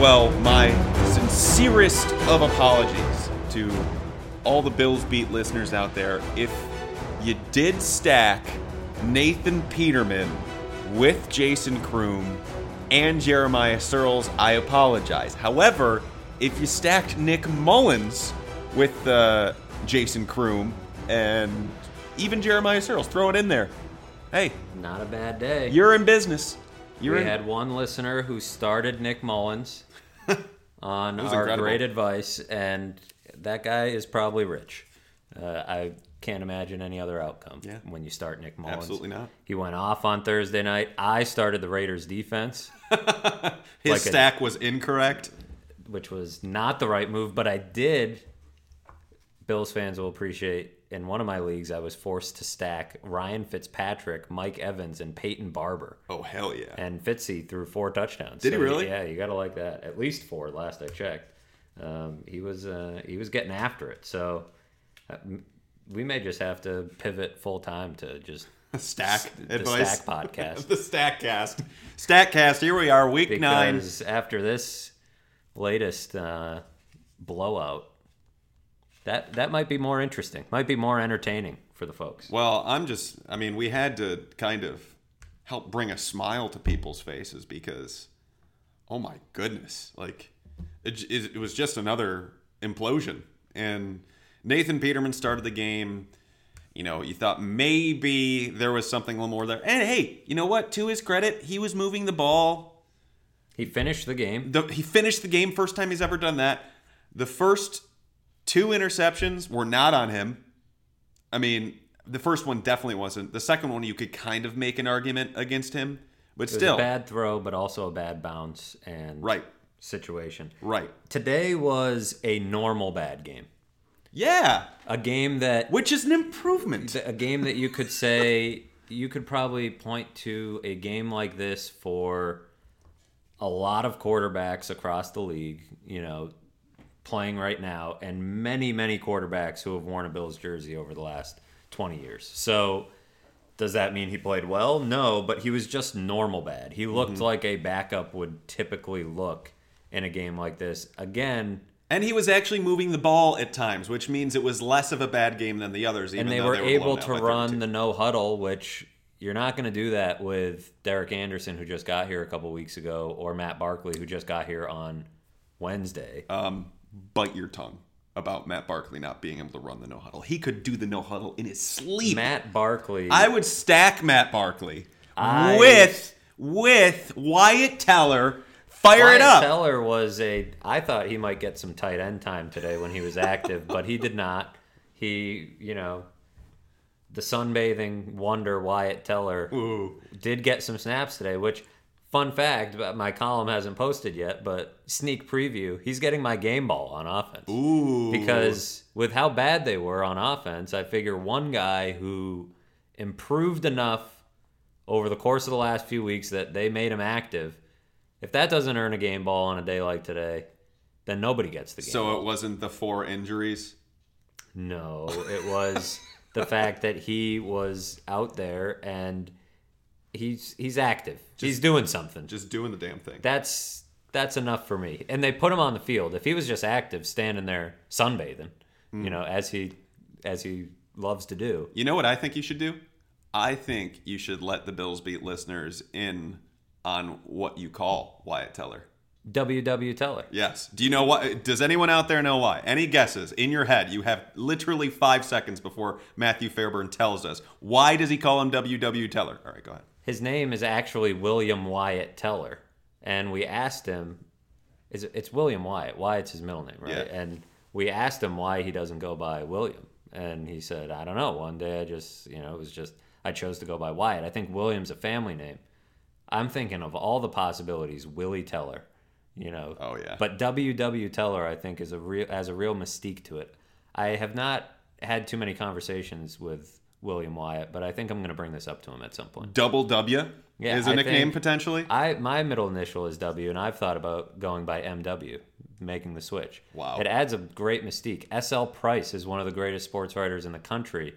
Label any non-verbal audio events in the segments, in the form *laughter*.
Well, my sincerest of apologies to all the Bills Beat listeners out there. If you did stack Nathan Peterman with Jason Croom and Jeremiah Searles, I apologize. However, if you stacked Nick Mullens with uh, Jason Croom and even Jeremiah Searles, throw it in there. Hey, Not a bad day. you're in business. You're we in. had one listener who started Nick Mullens *laughs* on our incredible. great advice, and that guy is probably rich. Uh, I can't imagine any other outcome Yeah. when you start Nick Mullens. Absolutely not. He went off on Thursday night. I started the Raiders defense, *laughs* His like a- stack was incorrect. which was not the right move, but I did. Bills fans will appreciate. In one of my leagues, I was forced to stack Ryan Fitzpatrick, Mike Evans, and Peyton Barber. Oh hell yeah! And Fitzy threw four touchdowns. Did he really? Yeah, you got to like that. At least four. Last I checked, um, he was uh, he was getting after it. So uh, we may just have to pivot full time to just *laughs* Stack the advice. Stack *laughs* podcast. the Stackcast. Stackcast. Here we are, week nine. after this latest uh, blowout, that that might be more interesting. Might be more entertaining for the folks. Well, I'm just. I mean, we had to kind of help bring a smile to people's faces because, oh my goodness, like it, it was just another implosion. And Nathan Peterman started the game. You know, you thought maybe there was something a little more there. And hey, you know what? To his credit, he was moving the ball. He finished the game. the, he finished the game first time he's ever done that the first two interceptions were not on him. I mean the first one definitely wasn't. The second one you could kind of make an argument against him but It was still. a bad throw, but also a bad bounce and right. situation. right. Today was a normal bad game. yeah. A game that which is an improvement. a game that you could say *laughs* you could probably point to a game like this for a lot of quarterbacks across the league, you know, playing right now and many many quarterbacks who have worn a Bills jersey over the last 20 years. So does that mean he played well? No, but he was just normal bad. He looked like a backup would typically look in a game like this. Again, and he was actually moving the ball at times which means it was less of a bad game than the others even and they were they able to run the no huddle, which you're not going to do that with Derek Anderson, who just got here a couple weeks ago, or Matt Barkley, who just got here on Wednesday. um, bite your tongue about Matt Barkley not being able to run the no huddle. He could do the no huddle in his sleep. Matt Barkley, I would stack Matt Barkley I- with with Wyatt Teller. Fire Wyatt it up. Teller was a. I thought he might get some tight end time today when he was active, *laughs* but he did not. He, you know, the sunbathing wonder Wyatt Teller Ooh. did get some snaps today, which fun fact, but my column hasn't posted yet, but sneak preview, he's getting my game ball on offense. Ooh. Because with how bad they were on offense, I figure one guy who improved enough over the course of the last few weeks that they made him active, if that doesn't earn a game ball on a day like today, then nobody gets the game so ball. it wasn't the four injuries. No, it was the fact that he was out there and he's he's active. he's doing something. Just doing the damn thing. That's that's enough for me. And they put him on the field. If he was just active, standing there sunbathing, you hmm. know, as he as he loves to do. You know what I think you should do? I think you should let the Bills beat listeners in on what you call Wyatt Teller. WW Teller. Yes. Do you know what? Does anyone out there know why? Any guesses in your head? You have literally five seconds before Matthew Fairburn tells us. Why does he call him WW Teller? All right, go ahead. His name is actually William Wyatt Teller, and we asked him, "Is it's William Wyatt? Wyatt's his middle name, right?" Yeah. And we asked him why he doesn't go by William, and he said, "I don't know. One day I just, you know, it was just I chose to go by Wyatt. I think William's a family name. I'm thinking of all the possibilities. Willie Teller, you know. Oh, yeah. But WW Teller, I think, is a real has a real mystique to it. I have not had too many conversations with William Wyatt, but I think I'm going to bring this up to him at some point. Double W Yeah, is a I nickname potentially. I my middle initial is W, and I've thought about going by MW, making the switch. Wow. It adds a great mystique. SL Price is one of the greatest sports writers in the country.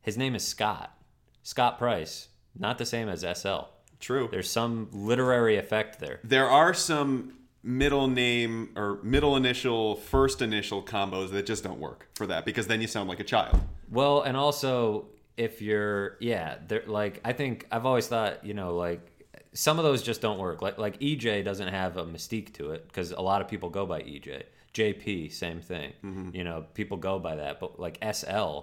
His name is Scott. Scott Price, not the same as SL. True. There's some literary effect there. there are some middle name or middle initial, first initial combos that just don't work for that because then you sound like a child. Well, and also if you're yeah, they're like I think I've always thought, you know, like some of those just don't work. Like like EJ doesn't have a mystique to it because a lot of people go by EJ. JP, same thing. You know, people go by that, but like SL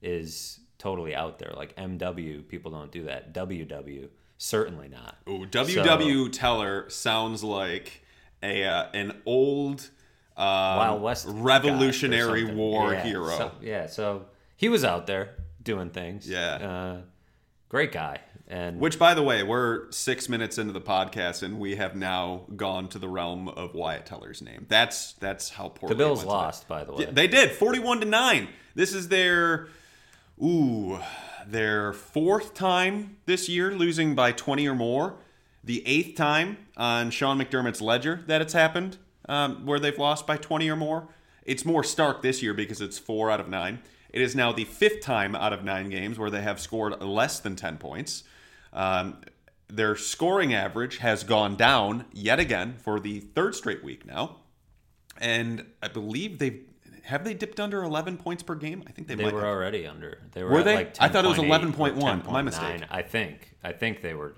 is totally out there. Like MW, people don't do that. WW, certainly not. Ooh, WW Teller sounds like a uh, an old um, Wild West Revolutionary. War Yeah, hero. So, yeah, so he was out there doing things. Yeah. uh, great guy. And Which, by the way, we're six minutes into the podcast, and we have now gone to the realm of Wyatt Teller's name. That's that's how poor the Bills lost, by the way. They did forty-one to nine. This is their ooh their fourth time this year losing by twenty or more. The eighth time on Sean McDermott's ledger that it's happened, um, where they've lost by twenty or more. It's more stark this year because it's four out of nine. It is now the fifth time out of nine games where they have scored less than ten points. Um, their scoring average has gone down yet again for the third straight week now and I believe they've have they dipped under 11 points per game. I think they, They might. were have. already under. They were, Were they? Like I thought it was 11.1. My 10.9. mistake. I think. I think they were.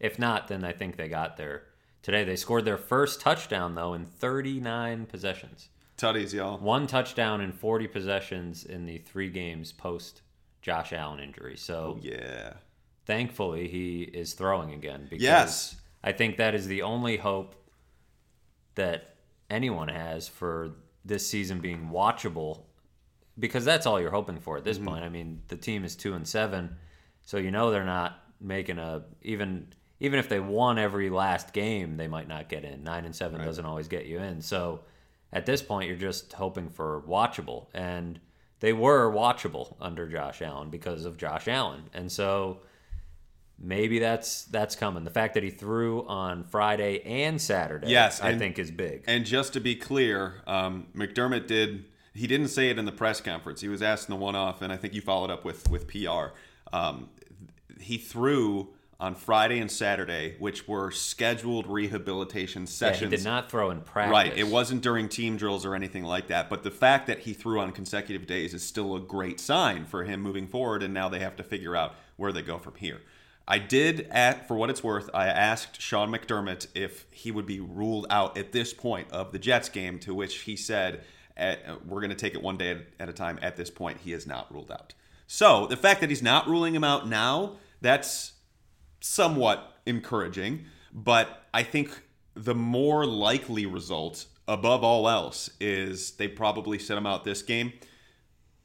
If not, then I think they got there today. They scored their first touchdown though in 39 possessions. Tutties, y'all. One touchdown in 40 possessions in the three games post Josh Allen injury. So oh, Yeah. thankfully he is throwing again because Yes. I think that is the only hope that anyone has for this season being watchable because that's all you're hoping for at this mm-hmm. point. I mean, the team is 2 and 7, so you know they're not making a even even if they won every last game, they might not get in. 9 and 7 doesn't always get you in. So at this point you're just hoping for watchable and they were watchable under Josh Allen because of Josh Allen. And so maybe that's that's coming. The fact that he threw on Friday and Saturday, Yes, I and- think is big. And just to be clear, um, McDermott did. He didn't say it in the press conference. He was asked in the one-off, and I think you followed up with with PR. Um, he threw on Friday and Saturday, which were scheduled rehabilitation yeah, sessions. he did not throw in practice. Right. It wasn't during team drills or anything like that. But the fact that he threw on consecutive days is still a great sign for him moving forward. And now they have to figure out where they go from here. I did, at, for what it's worth, I asked Sean McDermott if he would be ruled out at this point of the Jets game, to which he said, at, We're going to take it one day at, at a time. At this point, he is not ruled out. So the fact that he's not ruling him out now, that's somewhat encouraging, but I think the more likely result, above all else, is they probably set them out this game.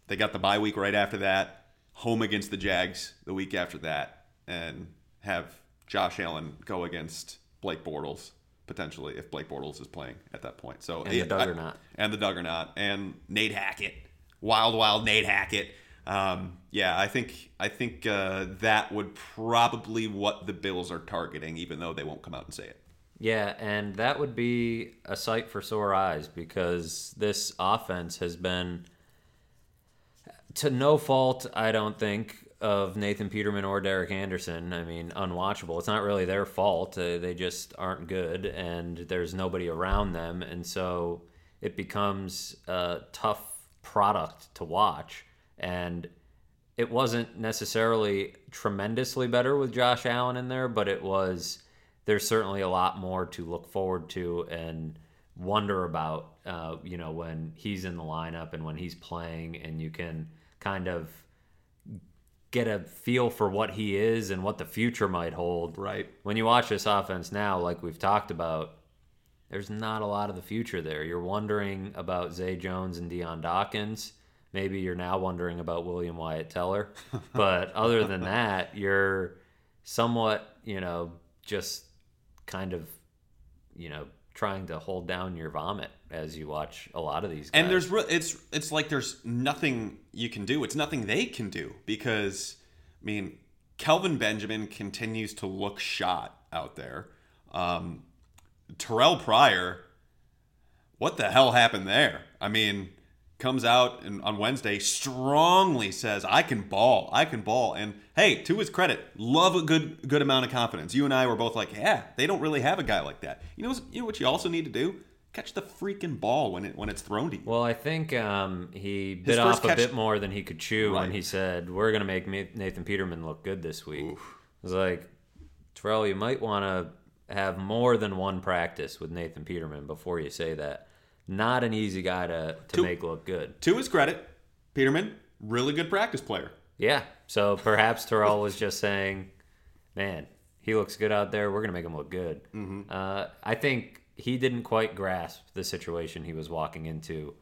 They got the bye week right after that, home against the Jags the week after that, and have Josh Allen go against Blake Bortles potentially if Blake Bortles is playing at that point. So And the I- Duggernaut. and the Duggernaut and Nate Hackett, wild, wild Nate Hackett. Um, yeah, I think I think uh, that would probably what the Bills are targeting, even though they won't come out and say it. Yeah, and that would be a sight for sore eyes because this offense has been to no fault, I don't think, of Nathan Peterman or Derek Anderson. I mean, unwatchable. It's not really their fault. Uh, they just aren't good, and there's nobody around them, and so it becomes a tough product to watch. And it wasn't necessarily tremendously better with Josh Allen in there, but it was. There's certainly a lot more to look forward to and wonder about. Uh, you know, when he's in the lineup and when he's playing, and you can kind of get a feel for what he is and what the future might hold. Right. When you watch this offense now, like we've talked about, there's not a lot of the future there. You're wondering about Zay Jones and Dion Dawkins. Maybe you're now wondering about William Wyatt Teller. But other than *laughs* that, you're somewhat, you know, just kind of, you know, trying to hold down your vomit as you watch a lot of these guys. And there's re- it's it's like there's nothing you can do. It's nothing they can do because I mean, Kelvin Benjamin continues to look shot out there. Um, Terrelle Pryor, what the hell happened there? I mean, comes out and on Wednesday strongly says, "I can ball, I can ball." And hey, to his credit, love a good good amount of confidence. You and I were both like, "Yeah, they don't really have a guy like that." You know, you know what you also need to do? Catch the freaking ball when it when it's thrown to you. Well, I think um, he bit first off a bit more than he could chew when he said, "We're going to make Nathan Peterman look good this week." I was like, Terrelle, you might want to have more than one practice with Nathan Peterman before you say that. Not an easy guy to, to Two- make look good. To his credit, Peterman, really good practice player. Yeah. So perhaps Terrelle was just saying, man, he looks good out there. We're going to make him look good. Mm-hmm. Uh, I think he didn't quite grasp the situation he was walking into.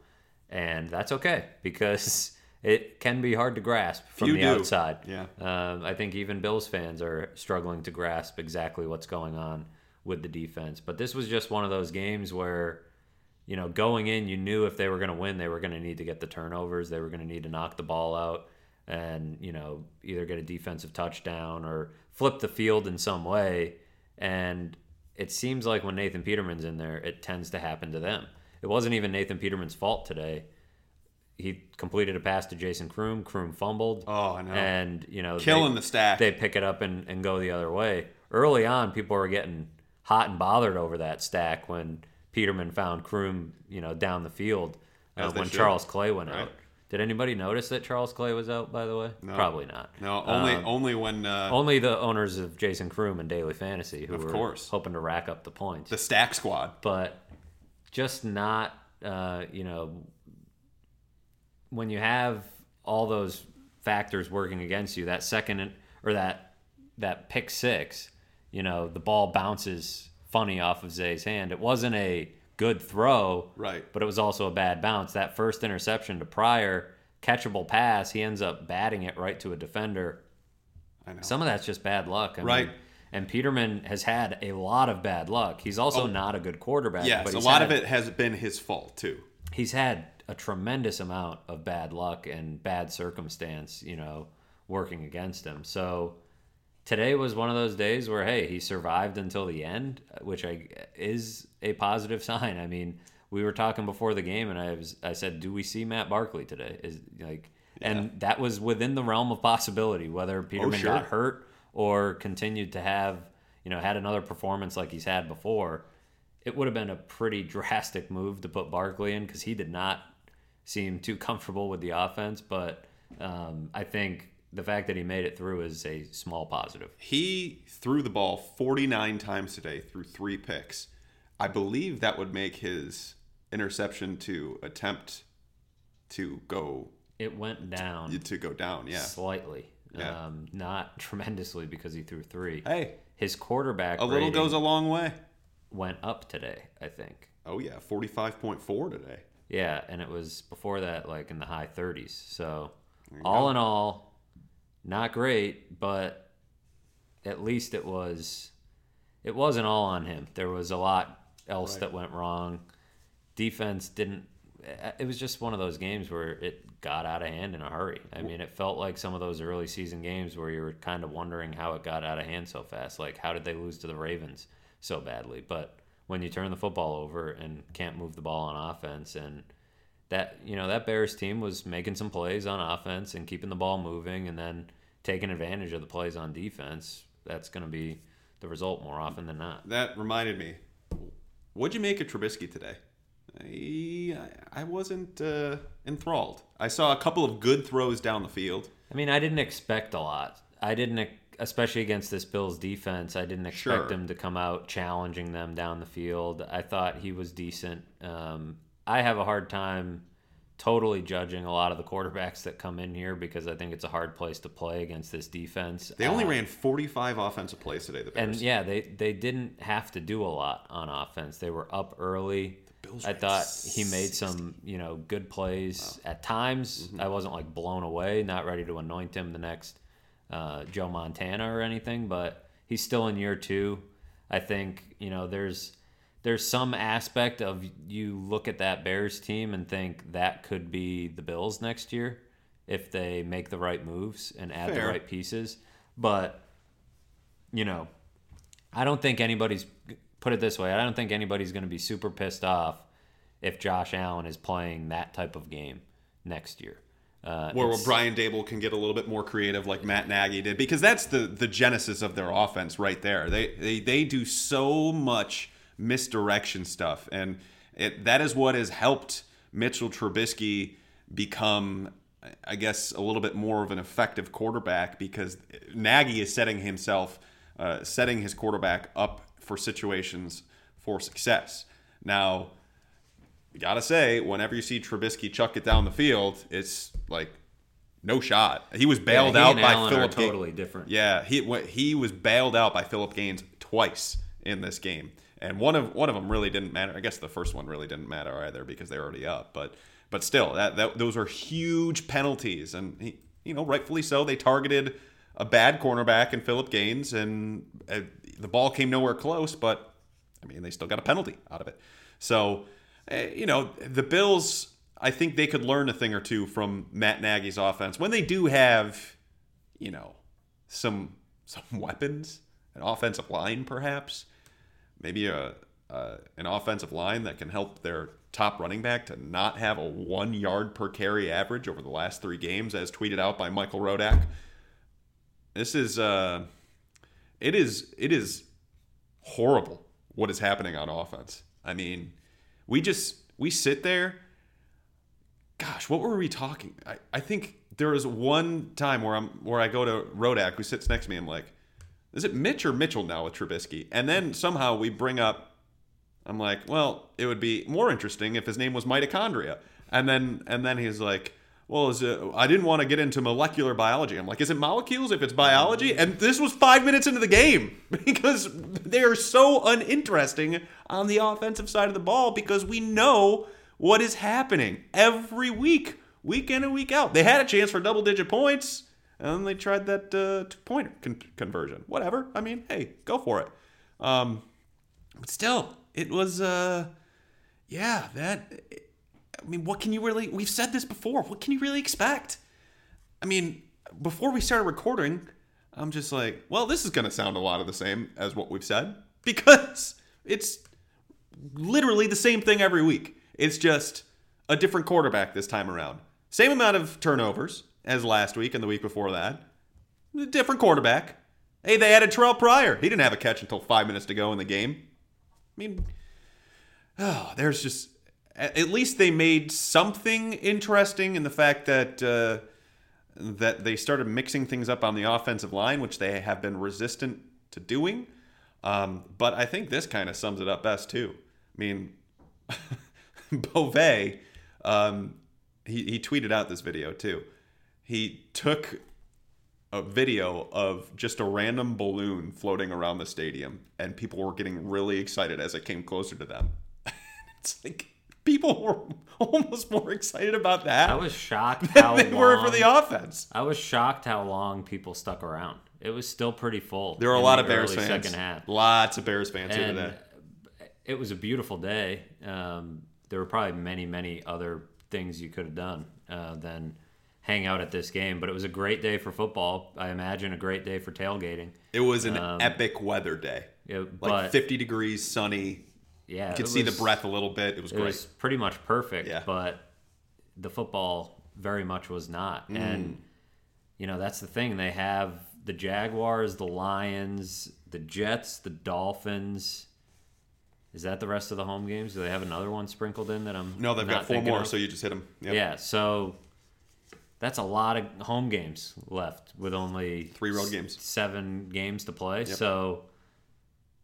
And that's okay because *laughs* it can be hard to grasp from Few the do. outside. Yeah. Um, I think even Bills fans are struggling to grasp exactly what's going on with the defense. But this was just one of those games where, you know, going in, you knew if they were going to win, they were going to need to get the turnovers. They were going to need to knock the ball out and, you know, either get a defensive touchdown or flip the field in some way. And it seems like when Nathan Peterman's in there, it tends to happen to them. It wasn't even Nathan Peterman's fault today. He completed a pass to Jason Croom. Croom fumbled. Oh, I know. And, you know, Killing they- the stack. They pick it up and, and go the other way. Early on, people were getting hot and bothered over that stack when Peterman found Croom, you know, down the field uh, when should. Charles Clay went Right. out. Did anybody notice that Charles Clay was out, by the way? No. Probably not. no, only Um, only when uh, only the owners of Jason Croom and Daily Fantasy who Of were course. hoping to rack up the points. the stack squad. but just not, uh, you know, when you have all those factors working against you, that second or that that pick six, you know, the ball bounces funny off of Zay's hand. It wasn't a good throw, Right. But it was also a bad bounce. That first interception to Pryor, catchable pass, he ends up batting it right to a defender. I know. Some of that's just bad luck. I Right. Mean, and Peterman has had a lot of bad luck. He's also Oh. not a good quarterback. yes, but a lot had- of it has been his fault too. he's had a tremendous amount of bad luck and bad circumstance, you know, working against him. So today was one of those days where hey, he survived until the end, which I is a positive *laughs* sign. I mean, we were talking before the game and I was I said, "Do we see Matt Barkley today?" Is like and that was within the realm of possibility whether Peterman sure. got hurt or continued to have, you know, had another performance like he's had before it would have been a pretty *laughs* drastic move to put Barkley in because he did not seem too comfortable with the offense. But um, I think the fact that he made it through is a small positive. He threw the ball 49 times today through three picks. I believe that would make his interception to attempt to go It went down to go down. Yeah. slightly, Yeah. um, not *laughs* tremendously because he threw three. Hey, His quarterback a little goes a long way. went up today, I think. Oh yeah, 45.4 today. Yeah, and it was before that like in the high 30s. So all in all, not great, but at least it was it wasn't all on him. There was a lot else Right. that went wrong. Defense didn't eh, it was just one of those games where it got out of hand in a hurry. I mean, it felt like some of those early season games where you were kind of wondering how it got out of hand so fast. Like how did they lose to the Ravens so badly? But when you turn the football over and can't move the ball on offense and that you know that Bears team was making some plays on offense and keeping the ball moving and then taking advantage of the plays on defense. That's going to be the result more often than not. That reminded me. What'd you make of Trubisky today? I, I wasn't uh, enthralled. I saw a couple of good throws down the field. I mean, I didn't expect a lot. I didn't, especially against this Bills defense. I didn't expect Sure. him to come out challenging them down the field. I thought he was decent. Um, I have a hard time totally judging a lot of the quarterbacks that come in here because I think it's a hard place to play against this defense. They only Uh, ran 45 offensive plays today. The Bears. And yeah, they they didn't have to do a lot on offense. They were up early. I thought he made some, you know, good plays at times. Mm-hmm. I wasn't like blown away, not ready to anoint him the next uh, Joe Montana or anything, but he's still in year two. I think you know there's there's some aspect of you look at that Bears team and think that could be the Bills next year if they make the right moves and add the right pieces. But you know, I don't think anybody's put it this way. I don't think anybody's going to be super pissed off if Josh Allen is playing that type of game next year. Uh, Where it's- Brian Daboll can get a little bit more creative, like Matt Nagy did, because that's the the genesis of their offense right there. They they they do so much misdirection stuff, and it that is what has helped Mitchell Trubisky become, I guess, a little bit more of an effective quarterback because Nagy is setting himself, uh, setting his quarterback up for situations for success. Now, you gotta say, whenever you see Trubisky chuck it down the field, it's like no shot. He was bailed Yeah, he out by Allen Philip. Totally different. Yeah, he he was bailed out by Phillip Gaines twice in this game, and one of one of them really didn't matter. I guess the first one really didn't matter either because they were already up. But but still, that, that those are huge penalties, and he, you know rightfully so. They targeted a bad cornerback in Phillip Gaines, and uh, the ball came nowhere close. But I mean, they still got a penalty out of it. So, eh, you know, the Bills, I think they could learn a thing or two from Matt Nagy's offense when they do have, you know, some *laughs* some weapons, an offensive line perhaps, maybe a an offensive line that can help their top running back to not have a one yard per carry average over the last three games, as tweeted out by Michael Rodak. This is uh, it is it is horrible what is happening on offense. I mean, we just we sit there. Gosh, what were we talking? I, I think there was one time where I'm where I go to Rodak, who sits next to me. I'm like, is it Mitch or Mitchell now with Trubisky? And then somehow we bring up. I'm like, well, it would be more interesting if his name was mitochondria. And then and then he's like, well, is it, I didn't want to get into molecular biology. I'm like, is it molecules if it's biology? And this was five minutes into the game *laughs* because they are so uninteresting on the offensive side of the ball because we know what is happening every week, week in and week out. They had a chance for double digit points and then they tried that uh, two point con- conversion. Whatever. I mean, hey, go for it. Um, but still, it was, uh, yeah, that. I mean, what can you really? We've said this before. What can you really expect? I mean, before we started recording, I'm just like, well, this is going to sound a lot of the same as what we've said *laughs* because it's literally the same thing every week. It's just a different quarterback this time around. Same amount of turnovers as last week and the week before that. Different quarterback. Hey, they added Terrelle Pryor. He didn't have a catch until five minutes to go in the game. I mean, *sighs* oh, there's just at least they made something interesting in the fact that uh, that they started mixing things up on the offensive line, which they have been resistant to doing. Um, but I think this kind of sums it up best too. I mean, *laughs* Beauvais, um, he, he tweeted out this video too. He took a video of just a random balloon floating around the stadium, and people were getting really excited as it came closer to them. *laughs* it's like people were *laughs* almost more excited about that I was shocked how they were for long- the offense. I was shocked how long people stuck around. It was still pretty full. There were a lot of Bears fans. Second half. Lots of Bears fans here and today. it was a beautiful day. Um, there were probably many, many other things you could have done uh, than hang out at this game, but it was a great day for football. I imagine a great day for tailgating. It was an um, epic weather day. It, Like but 50 degrees, sunny. yeah, You could see was- the breath a little bit. It was It great. was pretty much perfect, Yeah. but the football very much was not. And you know that's the thing. They have the Jaguars, the Lions, the Jets, the Dolphins. Is that the rest of the home games? Do they have another one sprinkled in that I'm no, they've got four more, of? so you just hit them. Yep. Yeah, so that's a lot of home games left with only Three road games. seven games to play. So,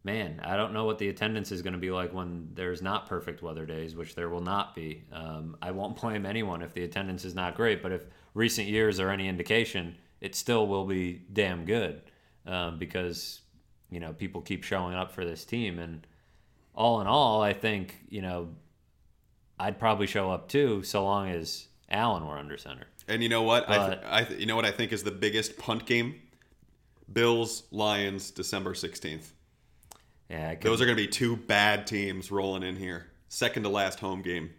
man, I don't know what the attendance is going to be like when there's not perfect weather days, which there will not be. Um, I won't *laughs* blame anyone if the attendance is not great, but if recent years are any indication, it still will be damn good um, because you know people keep showing up for this team, and all in all, I think you know I'd probably show up too, so long as Allen were under center. And you know what? I, th- I th- you know what I think is the biggest punt game? Bills Lions December 16th. Yeah, I could, Those are going to be two bad teams rolling in here. Second to last home game.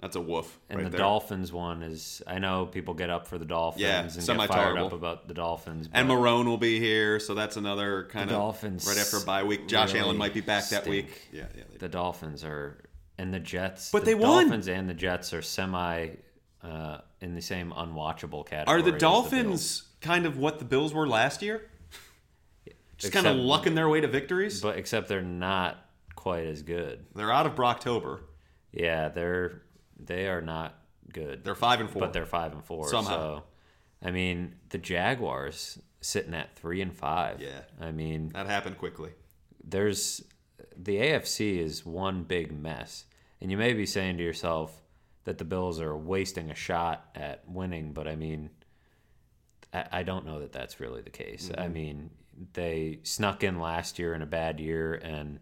That's a woof And right the there. Dolphins one is I know people get up for the Dolphins Yeah, and get fired up about the Dolphins. and Marrone will be here, so that's another kind The of Dolphins right after a bye week. Josh really Allen might be back that week. Yeah, yeah. the Dolphins are and the Jets, But the they won. Dolphins and the Jets are semi uh, in the same unwatchable category. Are the Dolphins Bills. kind of what the Bills were last year? *laughs* Just kind of lucking their way to victories. but except they're not quite as good. They're out of Brocktober. Yeah, they're they are not good. They're five and four. but they're five and four. Somehow. So, I mean, the Jaguars sitting at three and five. Yeah. I mean, that happened quickly. there's the AFC is one big mess, and you may be saying to yourself that the Bills are wasting a shot at winning, but I mean, I, I don't know that that's really the case. I mean, they snuck in last year in a bad year, and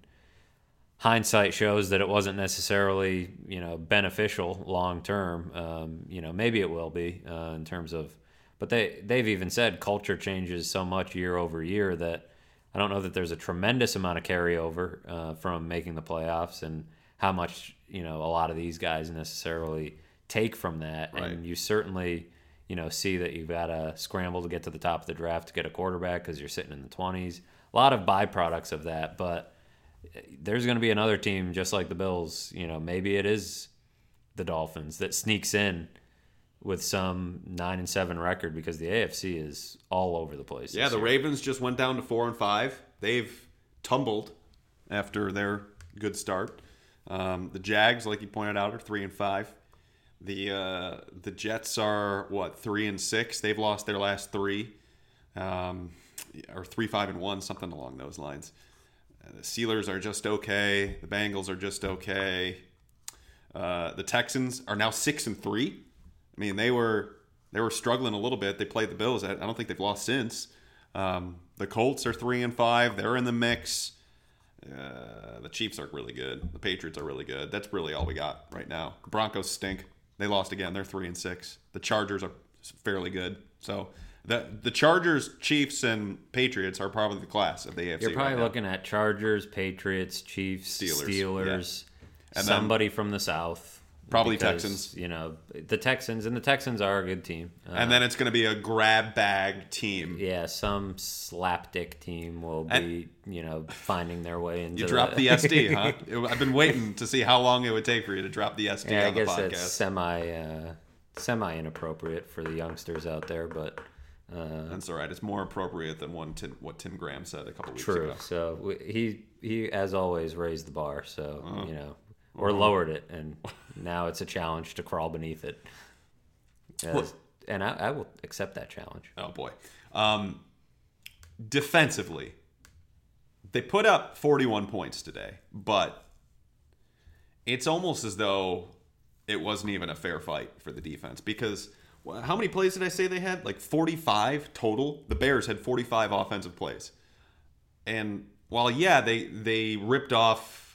hindsight shows that it wasn't necessarily you know beneficial long term. Um, you know, maybe it will be uh, in terms of, but they they've even said culture changes so much year over year that I don't know that there's a tremendous amount of carryover uh, from making the playoffs and how much you know a lot of these guys necessarily take from that. Right. And you certainly you know see that you've got to scramble to get to the top of the draft to get a quarterback because you're sitting in the 20s. A lot of byproducts of that, but eh, there's going to be another team just like the Bills. You know, maybe it is the Dolphins that sneaks in with some nine and seven record because the AFC is all over the place. Yeah, the year. Ravens just went down to four and five. They've tumbled after their good start. Um, the Jags, like you pointed out, are three and five. The uh, the Jets are what three and six. They've lost their last three, um, or three five and one, something along those lines. Uh, the Steelers are just okay. The Bengals are just okay. Uh, the Texans are now six and three. I mean, they were they were struggling a little bit. They played the Bills. I don't think they've lost since. Um, the Colts are three and five. They're in the mix. Uh, the Chiefs are really good. The Patriots are really good. That's really all we got right now. The Broncos stink. They lost again. They're three and six. The Chargers are fairly good. So the the Chargers, Chiefs, and Patriots are probably the class of the AFC. You're probably right looking at Chargers, Patriots, Chiefs, Steelers, Steelers, then- somebody from the South. Probably because, Texans. You know, the Texans, and the Texans are a good team. Uh, and then it's going to be a grab bag team. yeah, some slapdick team will be, you know, finding their way into You dropped the SD, *laughs* huh? I've been waiting to see how long it would take for you to drop the SD Yeah, I on the guess podcast. it's semi uh, semi inappropriate for the youngsters out there, but uh, That's all right. It's more appropriate than one Tim, what Tim Graham said a couple weeks true. ago. True. So he he as always raised the bar, so Uh-huh. you know, or lowered it, and *laughs* now it's a challenge to crawl beneath it. As- and I, I will accept that challenge. Oh boy. Um, defensively, they put up 41 points today, but it's almost as though it wasn't even a fair fight for the defense because how many plays did I say they had? Like 45 total. The Bears had 45 offensive plays. And while yeah, they they ripped off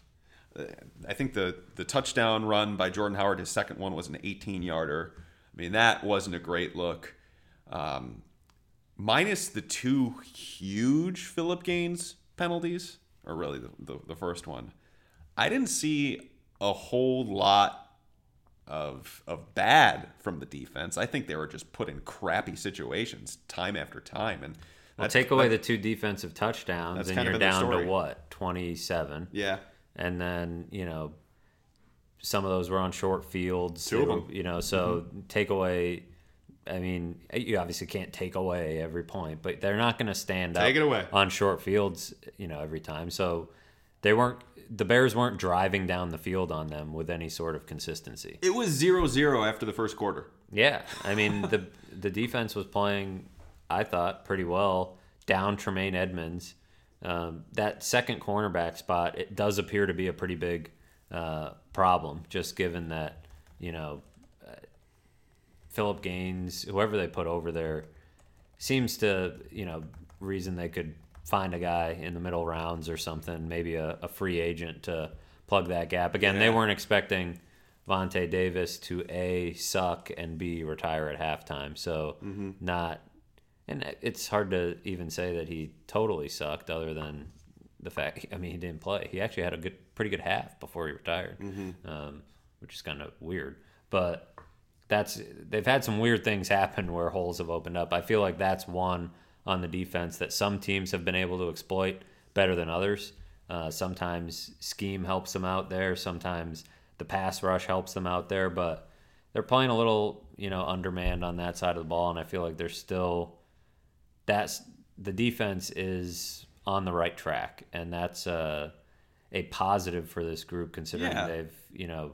I think the the touchdown run by Jordan Howard, his second one was an 18 yarder. I mean, that wasn't a great look. Um, minus the two huge Phillip Gaines penalties, or really the, the, the first one, I didn't see a whole lot of of bad from the defense. I think they were just put in crappy situations time after time, and Well, take away the two defensive touchdowns, and you're down to what twenty seven. yeah. And then you know some of those were on short fields Two of They were- 'em. you know so mm-hmm. take away i mean you obviously can't take away every point but they're not going to stand Take up it away. on short fields you know every time so they weren't the bears weren't driving down the field on them with any sort of consistency It was 0-0 after the first quarter. yeah i mean *laughs* the the defense was playing i thought pretty well down tremaine edmunds um, that second cornerback spot it does appear to be a pretty big uh, problem just given that you know uh, phillip gaines whoever they put over there seems to you know reason they could find a guy in the middle rounds or something maybe a, a free agent to plug that gap. Again they weren't expecting Vontae Davis to a suck and b retire at halftime. So not and it's hard to even say that he totally sucked other than the fact I mean he didn't play he actually had a good pretty good half before he retired um, which is kind of weird but that's they've had some weird things happen where holes have opened up. I feel like that's one on the defense that some teams have been able to exploit better than others. Uh, sometimes scheme helps them out there. Sometimes the pass rush helps them out there, but they're playing a little, you know, undermanned on that side of the ball, and I feel like they're still that's the defense is on the right track, and that's a a positive for this group considering Yeah. they've you know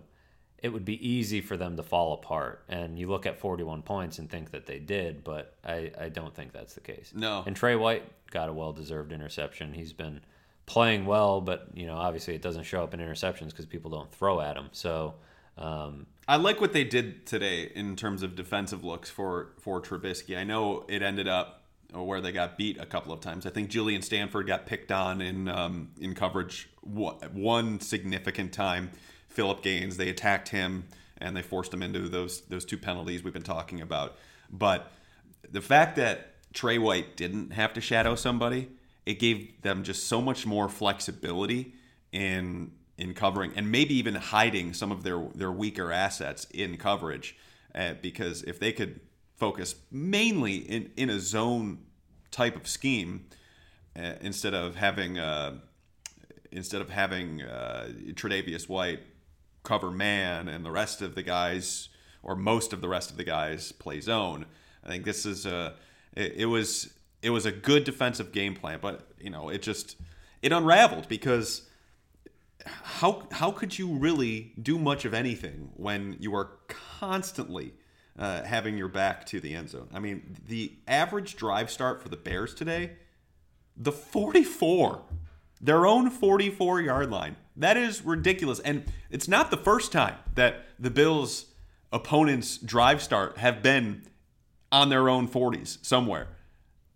it would be easy for them to fall apart. And you look at 41 points and think that they did, but I, I don't think that's the case. No. And Trey White got a well deserved interception. He's been playing well, but you know obviously it doesn't show up in interceptions because people don't throw at him. So. Um, I like what they did today in terms of defensive looks for for Trubisky. I know it ended up where they got beat a couple of times. I think Julian Stanford got picked on in um, in coverage one, significant time. Phillip Gaines, they attacked him and they forced him into those those two penalties we've been talking about. But the fact that Trey White didn't have to shadow somebody, it gave them just so much more flexibility in in covering and maybe even hiding some of their their weaker assets in coverage uh, because if they could focus mainly in in a zone type of scheme uh, instead of having uh, instead of having uh, Tre'Davious White cover man and the rest of the guys or most of the rest of the guys play zone. I think this is a it, it was it was a good defensive game plan, but you know it just it unraveled because how how could you really do much of anything when you are constantly uh, having your back to the end zone? I mean, the average drive start for the Bears today, the 44, their own 44 yard line. That is ridiculous, and it's not the first time that the Bills' opponents' drive start have been on their own 40s somewhere.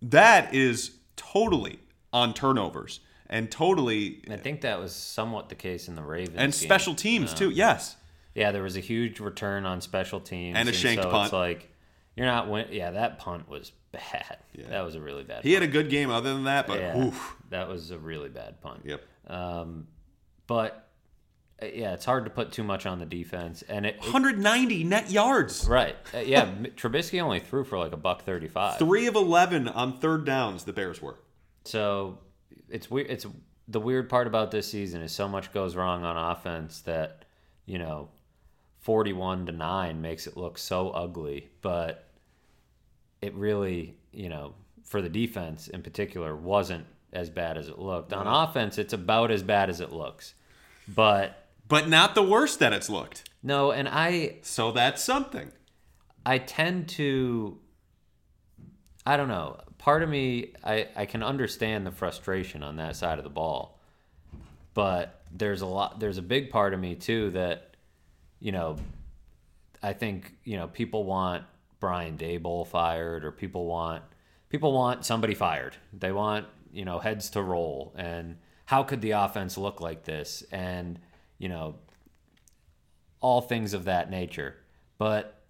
That is totally on turnovers and totally I think that was somewhat the case in the Ravens and game. special teams too. Yes, Yeah, there was a huge return on special teams And a shanked so punt. It's like you're not win- Yeah, that punt was bad. That was a really bad. he had a good game other than that, but yeah, oof. that was a really bad punt. Yep. Um, but uh, yeah, it's hard to put too much on the defense, and it, it 190 net yards. right. Uh, yeah, Trubisky only threw for like a buck thirty-five. Three of 11 on third downs, the Bears were. So it's weird. It's the weird part about this season is so much goes wrong on offense that you know, forty-one to nine makes it look so ugly, but it really, you know, for the defense in particular, wasn't as bad as it looked. On offense, it's about as bad as it looks, but But not the worst that it's looked. no, and I So that's something. I tend to I don't know. Part of me I, I can understand the frustration on that side of the ball. But there's a lot there's a big part of me too that you know I think, you know, people want Brian Daboll fired or people want people want somebody fired. They want, you know, heads to roll and how could the offense look like this and, you know, all things of that nature. But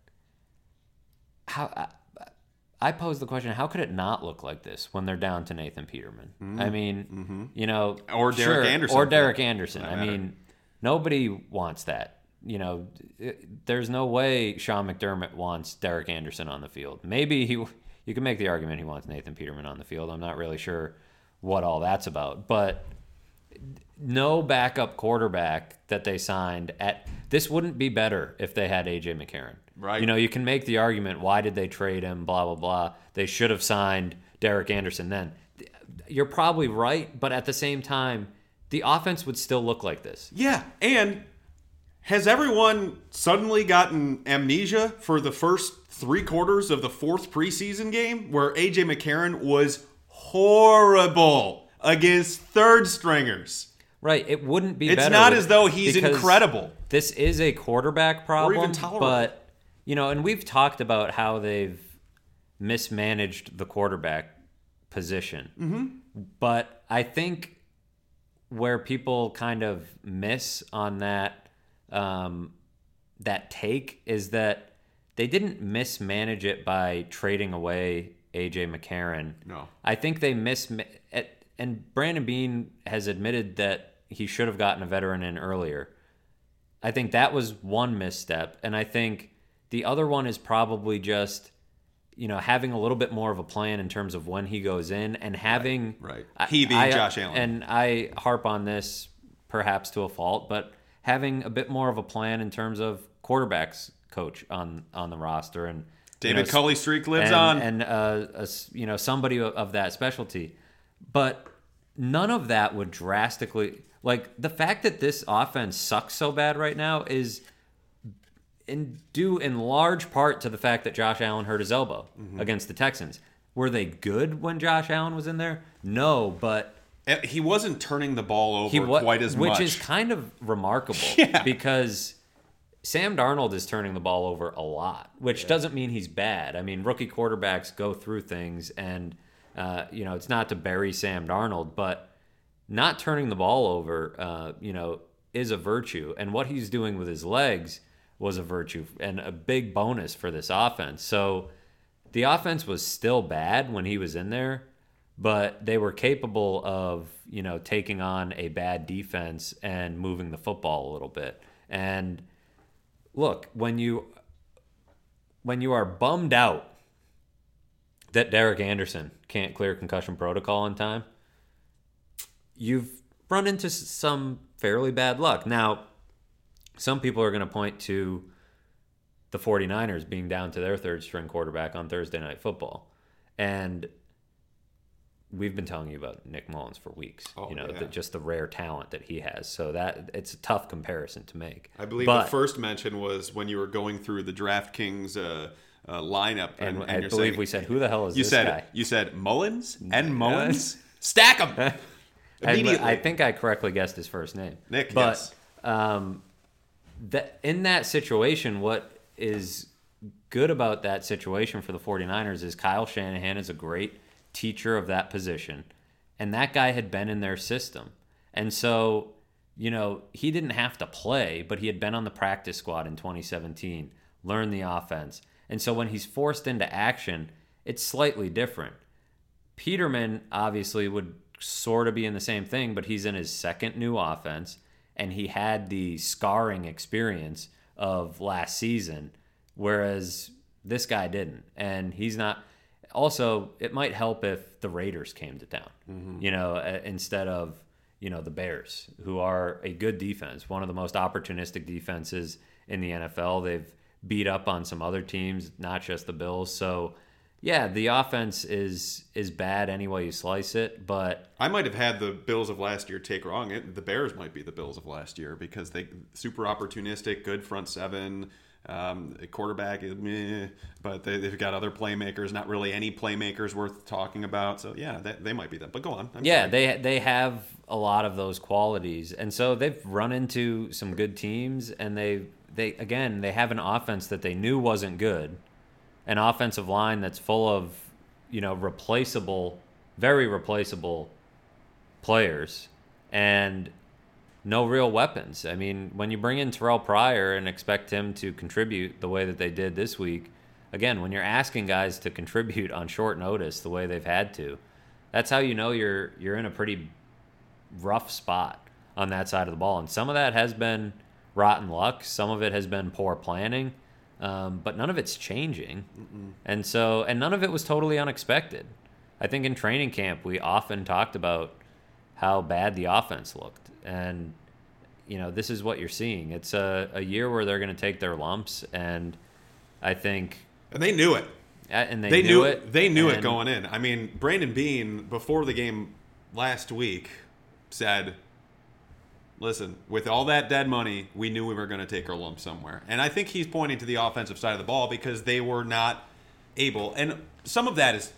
how I, I pose the question: How could it not look like this when they're down to Nathan Peterman? I mean, you know, Mm-hmm. Or Derek sure, Anderson, or Derek Anderson. I matter. mean, nobody wants that. You know, it- there's no way Sean McDermott wants Derek Anderson on the field. Maybe he, you can make the argument he wants Nathan Peterman on the field. I'm not really sure what all that's about, but no backup quarterback that they signed at this wouldn't be better if they had AJ McCarron. Right. You know, you can make the argument why did they trade him, blah blah blah. They should have signed Derek Anderson then. You're probably right, but at the same time, the offense would still look like this. Yeah, and has everyone suddenly gotten amnesia for the first three quarters of the fourth preseason game where AJ McCarron was horrible against third stringers? Right. It wouldn't be It's not as though he's incredible. This is a quarterback problem. even. But, you know, and we've talked about how they've mismanaged the quarterback position. Mm-hmm. But I think where people kind of miss on that um, that take is that they didn't mismanage it by trading away AJ McCarron. No. I think they miss and Brandon Beane has admitted that he should have gotten a veteran in earlier. I think that was one misstep, and I think the other one is probably just you know having a little bit more of a plan in terms of when he goes in and having right. I- He being I- Josh Allen. and I harp on this perhaps to a fault, but having a bit more of a plan in terms of quarterbacks coach on on the roster and you David know, Culley streak lives and, on. and uh, a you know somebody of, that specialty, but none of that would drastically like the fact that this offense sucks so bad right now is in due in large part to the fact that Josh Allen hurt his elbow Mm-hmm. against the Texans. Were they good when Josh Allen was in there? No, but he wasn't turning the ball over he wa- quite as which much. Which is kind of remarkable *laughs* Yeah. because Sam Darnold is turning the ball over a lot, which doesn't mean he's bad. I mean, rookie quarterbacks go through things, and uh, you know it's not to bury Sam Darnold, but not turning the ball over, uh, you know, is a virtue, and what he's doing with his legs was a virtue and a big bonus for this offense. So the offense was still bad when he was in there, but they were capable of, you know, taking on a bad defense and moving the football a little bit. And look, when you when you are bummed out that Derek Anderson can't clear concussion protocol in time, you've run into some fairly bad luck. Now, some people are going to point to the 49ers being down to their third string quarterback on Thursday night football. And we've been telling you about Nick Mullens for weeks. Oh, you know, yeah. the, just the rare talent that he has. So that it's a tough comparison to make. I believe But- the first mention was when you were going through the DraftKings uh, uh, lineup, and, and, I you're believe saying- we said, "Who the hell is you this said guy?" you said Mullens and *laughs* Mullens. Stack them I. *laughs* I think I correctly guessed his first name. Nick, but yes. um, that in that situation, what is good about that situation for the 49ers is Kyle Shanahan is a great teacher of that position, and that guy had been in their system, and so you know he didn't have to play, but he had been on the practice squad in 2017, learned the offense, and so when he's forced into action, it's slightly different. Peterman obviously would sort of be in the same thing, but he's in his second new offense, and he had the scarring experience of last season, whereas this guy didn't. And he's not. Also, it might help if the Raiders came to town, mm-hmm. you know, instead of you know the Bears, who are a good defense, one of the most opportunistic defenses in the NFL. They've beat up on some other teams, not just the Bills. So yeah, the offense is is bad any way you slice it, but I might have had the Bills of last year take wrong. It, the Bears might be the Bills of last year because they super opportunistic, good front seven. Um, quarterback is meh, but they, they've got other playmakers. Not really any playmakers worth talking about. So yeah, they, they might be them. But go on. I'm yeah, sorry. they they have a lot of those qualities, and so they've run into some good teams, and they they again they have an offense that they knew wasn't good, an offensive line that's full of you know replaceable, very replaceable players, and no real weapons. I mean, when you bring in Terrelle Pryor and expect him to contribute the way that they did this week, again, when you're asking guys to contribute on short notice the way they've had to, that's how you know you're you're in a pretty rough spot on that side of the ball. And some of that has been rotten luck. Some of it has been poor planning. Um, but none of it's changing. And so, and none of it was totally unexpected. I think in training camp, we often talked about how bad the offense looked. And, you know, this is what you're seeing. It's a, a year where they're going to take their lumps. And I think, and they knew it. and they, They knew, knew it. They knew it going in. I mean, Brandon Beane before the game last week said, "Listen, with all that dead money, we knew we were going to take our lump somewhere." And I think he's pointing to the offensive side of the ball because they were not able, and some of that is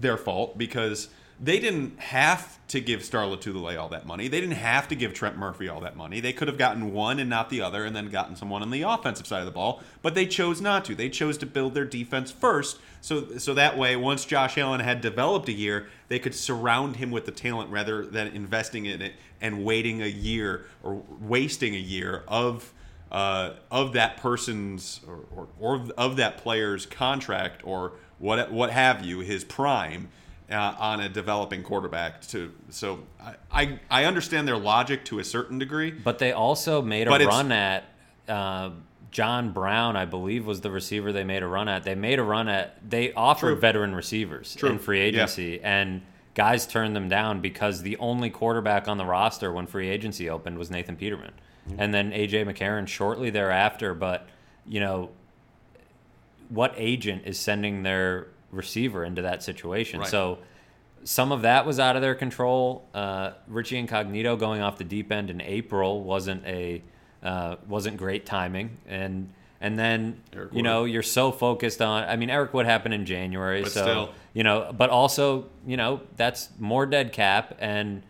their fault because they didn't have to give Star Lotulelei all that money. They didn't have to give Trent Murphy all that money. They could have gotten one and not the other, and then gotten someone on the offensive side of the ball. But they chose not to. They chose to build their defense first, so so that way, once Josh Allen had developed a year, they could surround him with the talent rather than investing in it and waiting a year or wasting a year of uh, of that person's or, or, or of that player's contract or what what have you, his prime uh, on a developing quarterback. To so I, I I understand their logic to a certain degree. But they also made a But run at uh, John Brown, I believe, was the receiver they made a run at. They made a run at. They offered True. veteran receivers True. in free Yeah. agency, and guys turned them down because the only quarterback on the roster when free agency opened was Nathan Peterman. And then AJ McCarron shortly thereafter, but you know, what agent is sending their receiver into that situation? Right. So some of that was out of their control. Uh, Richie Incognito going off the deep end in April wasn't a uh, wasn't great timing, and and then Eric you Wood. know you're so focused on. I mean, Eric Wood happened in January, But so still. you know, but also you know that's more dead cap and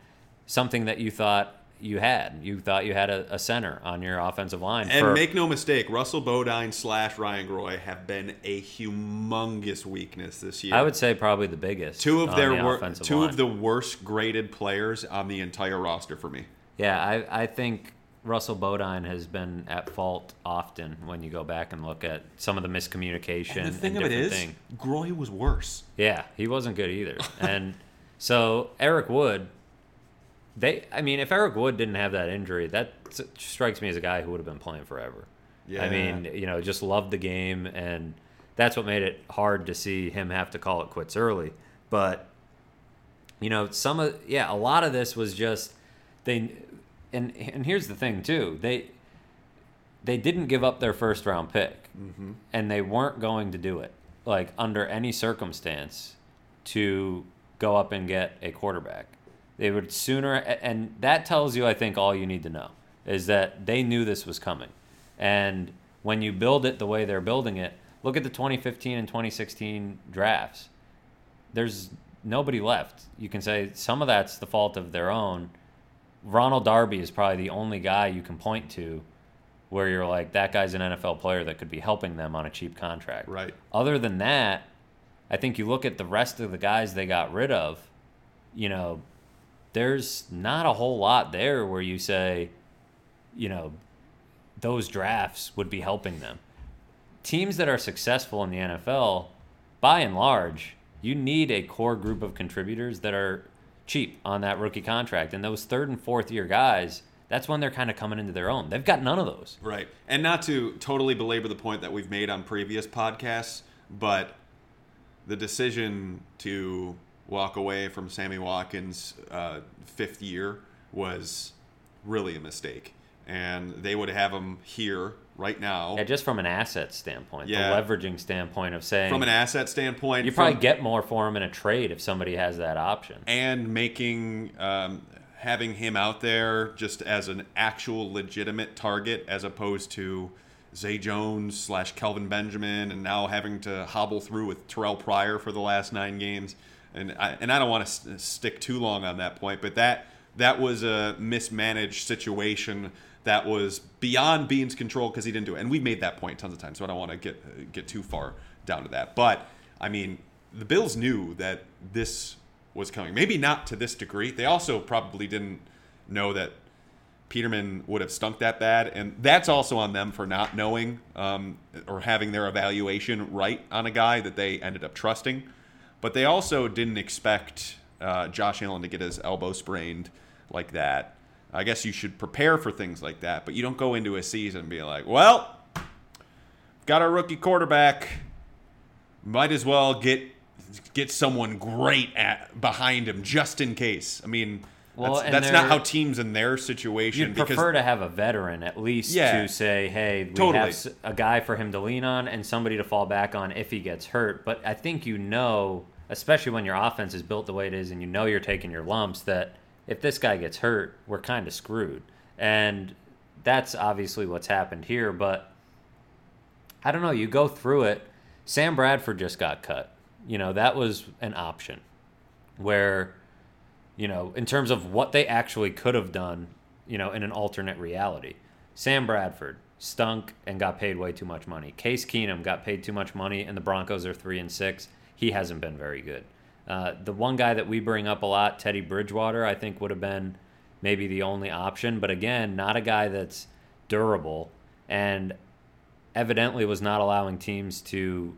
something that you thought you had. You thought you had a, a center on your offensive line. And for, make no mistake, Russell Bodine slash Ryan Groy have been a humongous weakness this year. I would say probably the biggest. two of their the wor- two line. of the worst graded players on the entire roster for me. Yeah, I, I think Russell Bodine has been at fault often when you go back and look at some of the miscommunication. And the thing of it different thing. Groy was worse. yeah, he wasn't good either. *laughs* and so Eric Wood, they, I mean, if Eric Wood didn't have that injury, that strikes me as a guy who would have been playing forever. Yeah. I mean, you know, just loved the game, and that's what made it hard to see him have to call it quits early. But you know, some of yeah, a lot of this was just they, and and here's the thing too, they they didn't give up their first round pick, mm-hmm. and they weren't going to do it like under any circumstance to go up and get a quarterback. They would sooner, and that tells you, I think, all you need to know is that they knew this was coming. And when you build it the way they're building it, look at the 2015 and 2016 drafts. There's nobody left. You can say some of that's the fault of their own. Ronald Darby is probably the only guy you can point to where you're like, that guy's an NFL player that could be helping them on a cheap contract. Right. Other than that, I think you look at the rest of the guys they got rid of, you know, there's not a whole lot there where you say, you know, those drafts would be helping them. Teams that are successful in the NFL, by and large, you need a core group of contributors that are cheap on that rookie contract. And those third and fourth year guys, that's when they're kind of coming into their own. They've got none of those. Right. And not to totally belabor the point that we've made on previous podcasts, but the decision to walk away from Sammy Watkins' uh, fifth year was really a mistake. And they would have him here right now Yeah, just from an asset standpoint, Yeah. the leveraging standpoint of saying from an asset standpoint. you probably from- get more for him in a trade if somebody has that option. and making um, having him out there just as an actual legitimate target as opposed to Zay Jones slash Kelvin Benjamin and now having to hobble through with Terrelle Pryor for the last nine games and I, and I don't want to stick too long on that point but that that was a mismanaged situation that was beyond Beane's control because he didn't do it and we made that point tons of times so I don't want to get get too far down to that but I mean the Bills knew that this was coming. Maybe not to this degree. They also probably didn't know that Peterman would have stunk that bad, and that's also on them for not knowing um, or having their evaluation right on a guy that they ended up trusting. But they also didn't expect uh, Josh Allen to get his elbow sprained like that. I guess you should prepare for things like that, but you don't go into a season and be like, "Well, got our rookie quarterback. Might as well get get someone great at behind him just in case." I mean, Well, that's, that's not how teams in their situation You'd prefer to have a veteran at least Yeah. to say, hey, we Totally. have a guy for him to lean on and somebody to fall back on if he gets hurt. But I think you know, especially when your offense is built the way it is and you know you're taking your lumps, that if this guy gets hurt, we're kind of screwed. And that's obviously what's happened here. But I don't know. You go through it. Sam Bradford just got cut. You know, that was an option where you know, in terms of what they actually could have done, you know, in an alternate reality. Sam Bradford stunk and got paid way too much money. Case Keenum got paid too much money, and the Broncos are three and six. He hasn't been very good. Uh, the one guy that we bring up a lot, Teddy Bridgewater, I think would have been maybe the only option, but again, not a guy that's durable, and evidently was not allowing teams to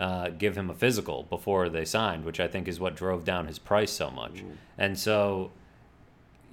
uh, give him a physical before they signed, which I think is what drove down his price so much. And so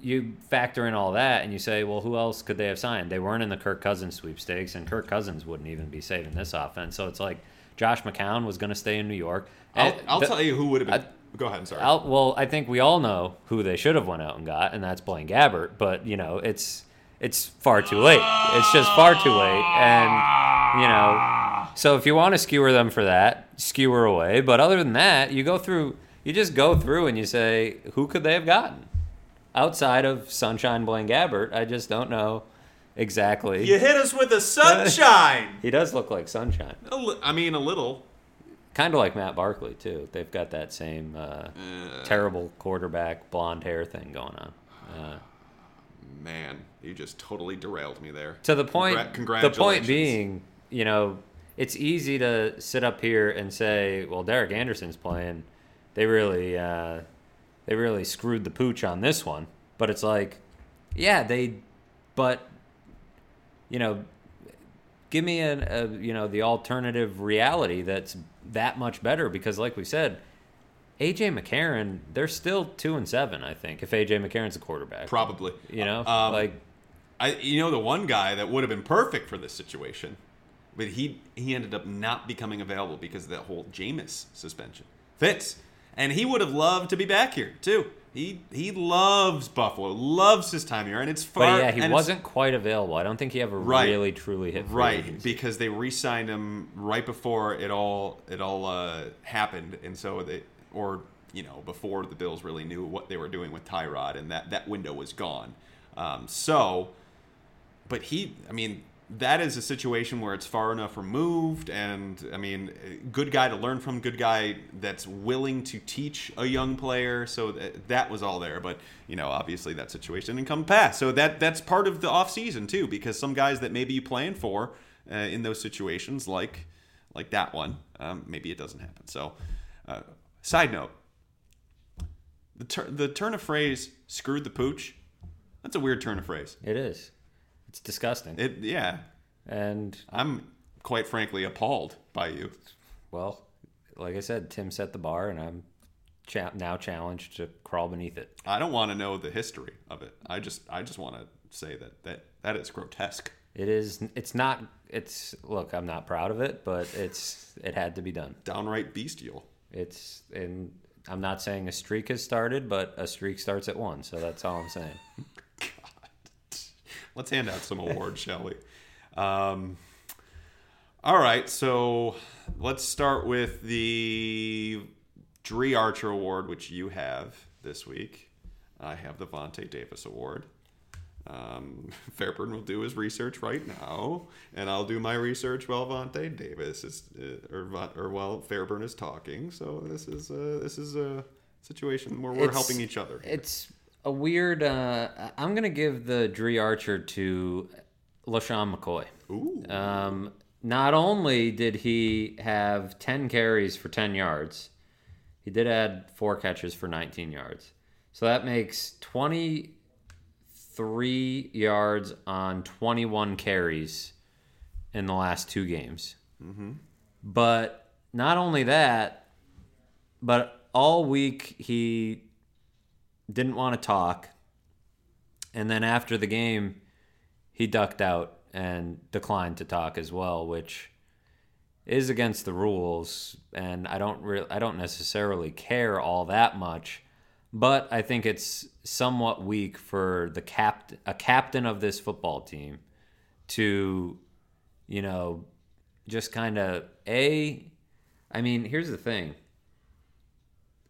you factor in all that and you say, well, who else could they have signed? They weren't in the Kirk Cousins sweepstakes, and Kirk Cousins wouldn't even be saving this offense. So it's like Josh McCown was going to stay in New York. I'll, I'll the- tell you who would have been. Go ahead. I'm sorry. Al- well, I think we all know who they should have went out and got, and that's Blaine Gabbert. But you know, it's it's far too late. It's just far too late, and you know, so if you want to skewer them for that, skewer away. But other than that, you go through, you just go through and you say, who could they have gotten outside of Sunshine Blaine Gabbert? I just don't know exactly. you hit us with a sunshine. *laughs* He does look like Sunshine, A li- I mean, a little. kind of like Matt Barkley too. They've got that same uh, terrible quarterback blonde hair thing going on. Uh, Man, you just totally derailed me there. to the point Congra- the point being you know it's easy to sit up here and say well derek anderson's playing they really uh, they really screwed the pooch on this one but it's like yeah they but you know give me an, a you know the alternative reality that's that much better because like we said AJ McCarron, they're still two and seven, I think, if AJ McCarron's a quarterback. Probably. You know? Um, like I, you know, the one guy that would have been perfect for this situation, but he he ended up not becoming available because of that whole Jameis suspension. Fitz, and he would have loved to be back here too. He he loves Buffalo, loves his time here, and it's far. But yeah, he wasn't quite available. I don't think he ever Right. really truly hit right because they re-signed him right before it all it all uh, happened, and so they or you know before the Bills really knew what they were doing with Tyrod, and that that window was gone. Um, so, but he, I mean, that is a situation where it's far enough removed, and I mean, good guy to learn from, good guy that's willing to teach a young player. So that, that was all there, but you know, obviously that situation didn't come to pass. So that that's part of the off season too, because some guys that maybe you plan for uh, in those situations, like like that one, um, maybe it doesn't happen. So, uh, side note. The, tur- the turn of phrase "screwed the pooch," that's a weird turn of phrase. It is. It's disgusting. It, yeah, and I'm quite frankly appalled by you. well, like I said, Tim set the bar, and I'm cha- now challenged to crawl beneath it. I don't want to know the history of it. I just, I just want to say that that that is grotesque. It is. It's not. It's look. I'm not proud of it, but it's. It had to be done. Downright bestial. It's and I'm not saying a streak has started, but a streak starts at one. So that's all I'm saying. *laughs* Let's hand out some awards, shall we? Um, all right, so let's start with the Dri Archer Award, which you have this week. I have the Vontae Davis Award. Um, *laughs* Fairburn will do his research right now, and I'll do my research while Vontae Davis is, uh, or, or while Fairburn is talking. So this is uh, this is a situation where we're It's- helping each other. It's a weird. Uh, I'm gonna give the Dri Archer to LeSean McCoy. Ooh, Um, not only did he have 10 carries for 10 yards, he did add four catches for 19 yards. So that makes 23 yards on 21 carries in the last two games. Mm-hmm. But not only that, but all week he didn't want to talk. And then after the game, he ducked out and declined to talk as well, which is against the rules. And I don't re- I don't necessarily care all that much, but I think it's somewhat weak for the cap a captain of this football team to, you know, just kind of a. I mean, here's the thing.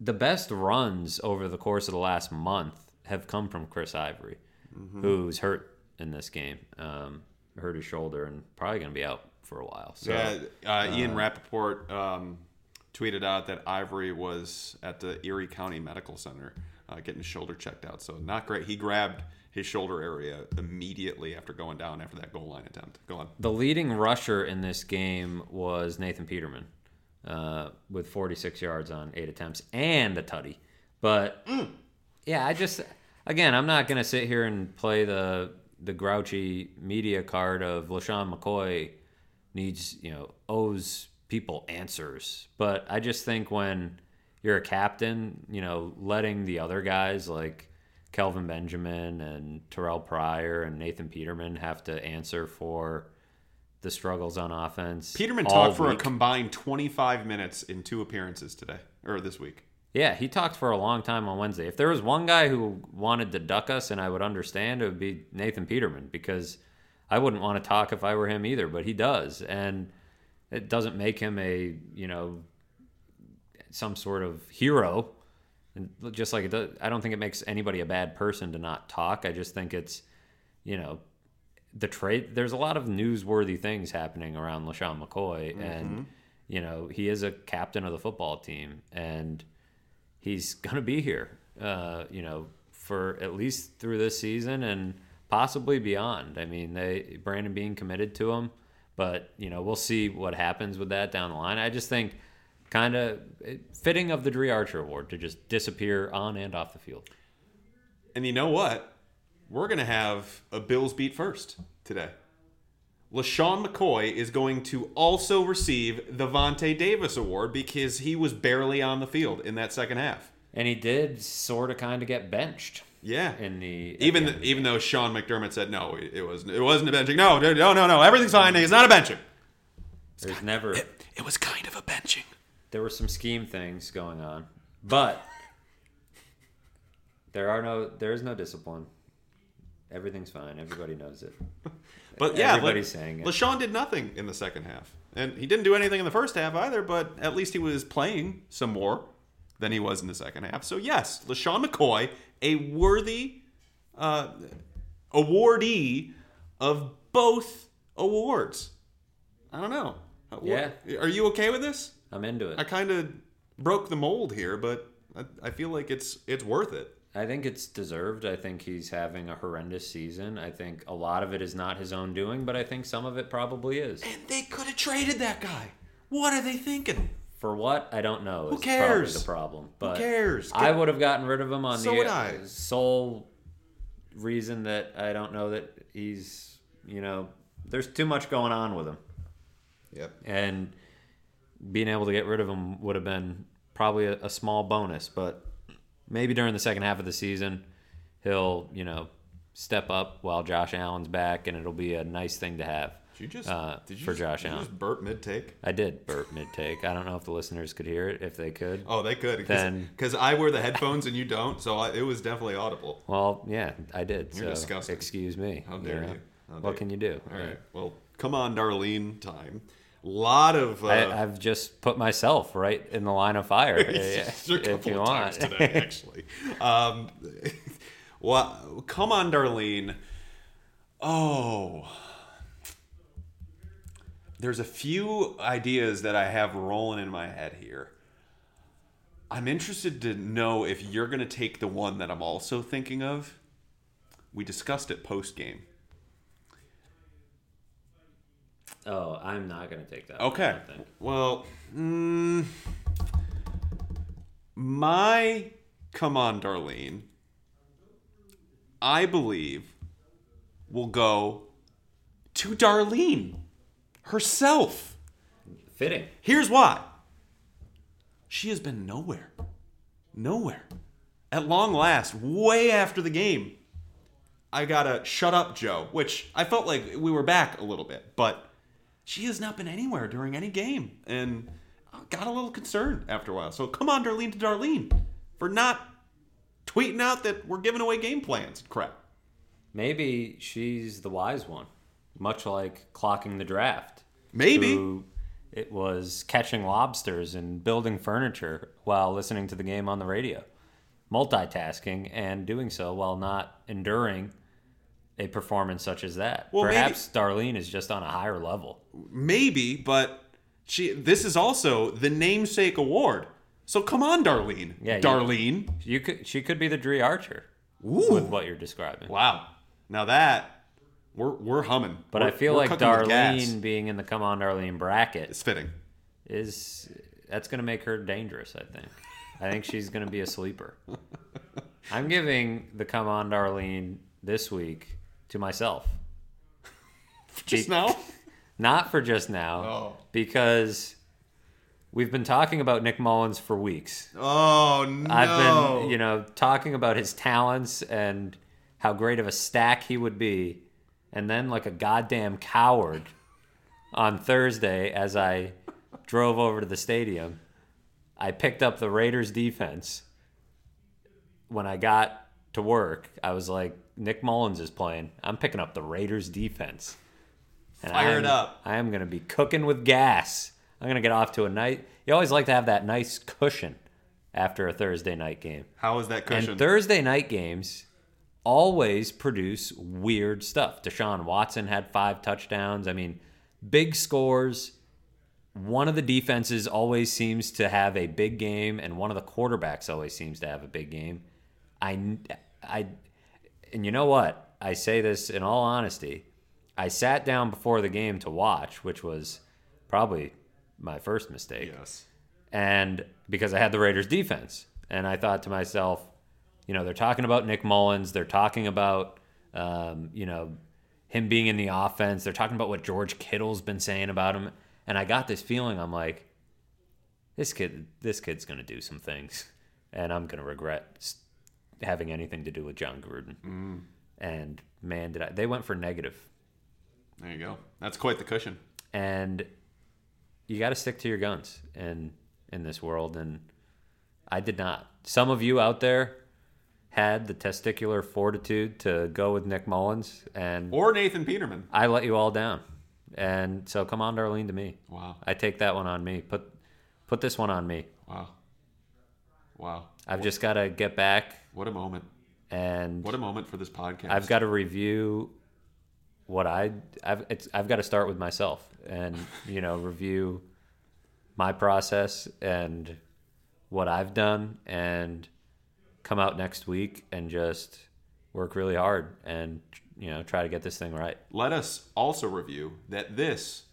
The best runs over the course of the last month have come from Chris Ivory, who's hurt in this game. Um, hurt his shoulder and probably going to be out for a while. So yeah, uh, Ian Rapoport um, tweeted out that Ivory was at the Erie County Medical Center uh, getting his shoulder checked out. So not great. He grabbed his shoulder area immediately after going down after that goal line attempt. Go on. the leading rusher in this game was Nathan Peterman uh, with 46 yards on eight attempts and a tutty. But yeah, I just again, I'm not to sit here and play the the grouchy media card of LeSean McCoy needs you know owes people answers. But I just think when you're a captain, you know, letting the other guys like Kelvin Benjamin and Terrelle Pryor and Nathan Peterman have to answer for the struggles on offense. Peterman talked for a combined 25 minutes in two appearances today or this week. Yeah, he talked for a long time on Wednesday. If there was one guy who wanted to duck us and I would understand, it would be Nathan Peterman because I wouldn't want to talk if I were him either, but he does. And it doesn't make him a, you know, some sort of hero. And just like it does, I don't think it makes anybody a bad person to not talk. I just think it's, you know, the trade. There's a lot of newsworthy things happening around LeSean McCoy, and you know he is a captain of the football team, and he's gonna be here. Uh, you know, for at least through this season and possibly beyond. I mean, they Brandon Beane committed to him, but you know we'll see what happens with that down the line. I just think kind of fitting of the Dri Archer Award to just disappear on and off the field. And you know what? We're going to have a Bills beat first today. LeSean McCoy is going to also receive the Vontae Davis Award because he was barely on the field in that second half. And he did sort of kind of get benched Yeah. in the even the the even though Sean McDermott said no, it it wasn't it wasn't a benching. No, no, no, no, everything's fine. It's not a benching. There's never It was kind of a benching. there were some scheme things going on, but there are no there is no discipline. Everything's fine. Everybody knows it. *laughs* But yeah, Everybody's La- saying it. LeSean did nothing in the second half, and he didn't do anything in the first half either. But at least he was playing some more than he was in the second half. So yes, LeSean McCoy, a worthy uh, awardee of both awards. I don't know. Yeah. Are you okay with this? I'm into it. I kind of broke the mold here, but I, I feel like it's it's worth it. I think it's deserved. I think he's having a horrendous season. I think a lot of it is not his own doing, but I think some of it probably is. And they could have traded that guy. What are they thinking? For what? I don't know. Who cares? Probably the problem. But cares? I would have gotten rid of him on So the I. Uh, sole reason that I don't know that he's, you know, there's too much going on with him. Yep. and being able to get rid of him would have been probably a, a small bonus. But maybe during the second half of the season, he'll you know step up while Josh Allen's back, and it'll be a nice thing to have. Did you just uh, did you for just, Josh did you Allen? just burp mid take? I did burp mid take. I don't know if the listeners could hear it. If they could, Oh, they could Then- because I wear the headphones and you don't, so I, it was definitely audible. well, yeah, I did. You're so disgusting. excuse me. How dare know? you. How dare what you. can you do? All right. Well, come on, Darlene. Time. Lot of. Uh, I, I've just put myself right in the line of fire. *laughs* If you want. today, *laughs* actually. um, *laughs* well, come on, Darlene. Oh, there's a few ideas that I have rolling in my head here. I'm interested to know if you're going to take the one that I'm also thinking of. We discussed it post game. Oh, I'm not gonna take that. Okay. Well, mm, my come on, Darlene. I believe will go to Darlene herself. Fitting. Here's why. She has been nowhere. Nowhere. At long last, way after the game, I got a shut up Joe, which I felt like we were back a little bit, but she has not been anywhere during any game and uh, got a little concerned after a while. So come on, Darlene to Darlene for not tweeting out that we're giving away game plans crap. Maybe she's the wise one, much like clocking the draft. Maybe. It was catching lobsters and building furniture while listening to the game on the radio, multitasking and doing so while not enduring a performance such as that. Well, maybe- Perhaps Darlene is just on a higher level. Maybe, but she this is also the namesake award. So come on, Darlene. Yeah, Darlene. You could, she could be the Dri Archer Ooh. with what you're describing. Wow. Now that we're we're humming. But We're- I feel like cooking with gas. Darlene being in the Come On Darlene bracket is fitting. is that's going to make her dangerous. I think. I think she's going to be a sleeper. *laughs* I'm giving the Come On Darlene this week to myself, *laughs* Just now? *laughs* not for just now, Oh. because we've been talking about Nick Mullens for weeks. Oh no. I've been, you know, talking about his talents and how great of a stack he would be. And then, like a goddamn coward on Thursday, as I drove over to the stadium, I picked up the Raiders defense when I got to work. I was like, Nick Mullens is playing. I'm picking up the Raiders defense. And Fire I it up. I am going to be cooking with gas. I'm going to get off to a night. You always like to have that nice cushion after a Thursday night game. How is that cushion? And Thursday night games always produce weird stuff. Deshaun Watson had five touchdowns. I mean, big scores. One of the defenses always seems to have a big game, and one of the quarterbacks always seems to have a big game. I, I, and you know what? I say this in all honesty. I sat down before the game to watch, which was probably my first mistake. Yes. and because I had the Raiders defense, and I thought to myself, you know, they're talking about Nick Mullens, they're talking about, um, you know, him being in the offense, they're talking about what George Kittle's been saying about him, and I got this feeling, I'm like, this kid, this kid's gonna do some things, and I'm gonna regret having anything to do with Jon Gruden. Mm. And man, did I? They went for negative There you go. That's quite the cushion. and you got to stick to your guns in in this world and I did not. Some of you out there had the testicular fortitude to go with Nick Mullens and Or Nathan Peterman. I let you all down. And so come on Darlene to me. Wow. I take that one on me. Put put this one on me. Wow. Wow. I've just got to get back What a moment. and What a moment for this podcast. I've got to review what I I've it's I've got to start with myself and you know review my process and what I've done and come out next week and just work really hard and you know try to get this thing right. Let us also review that this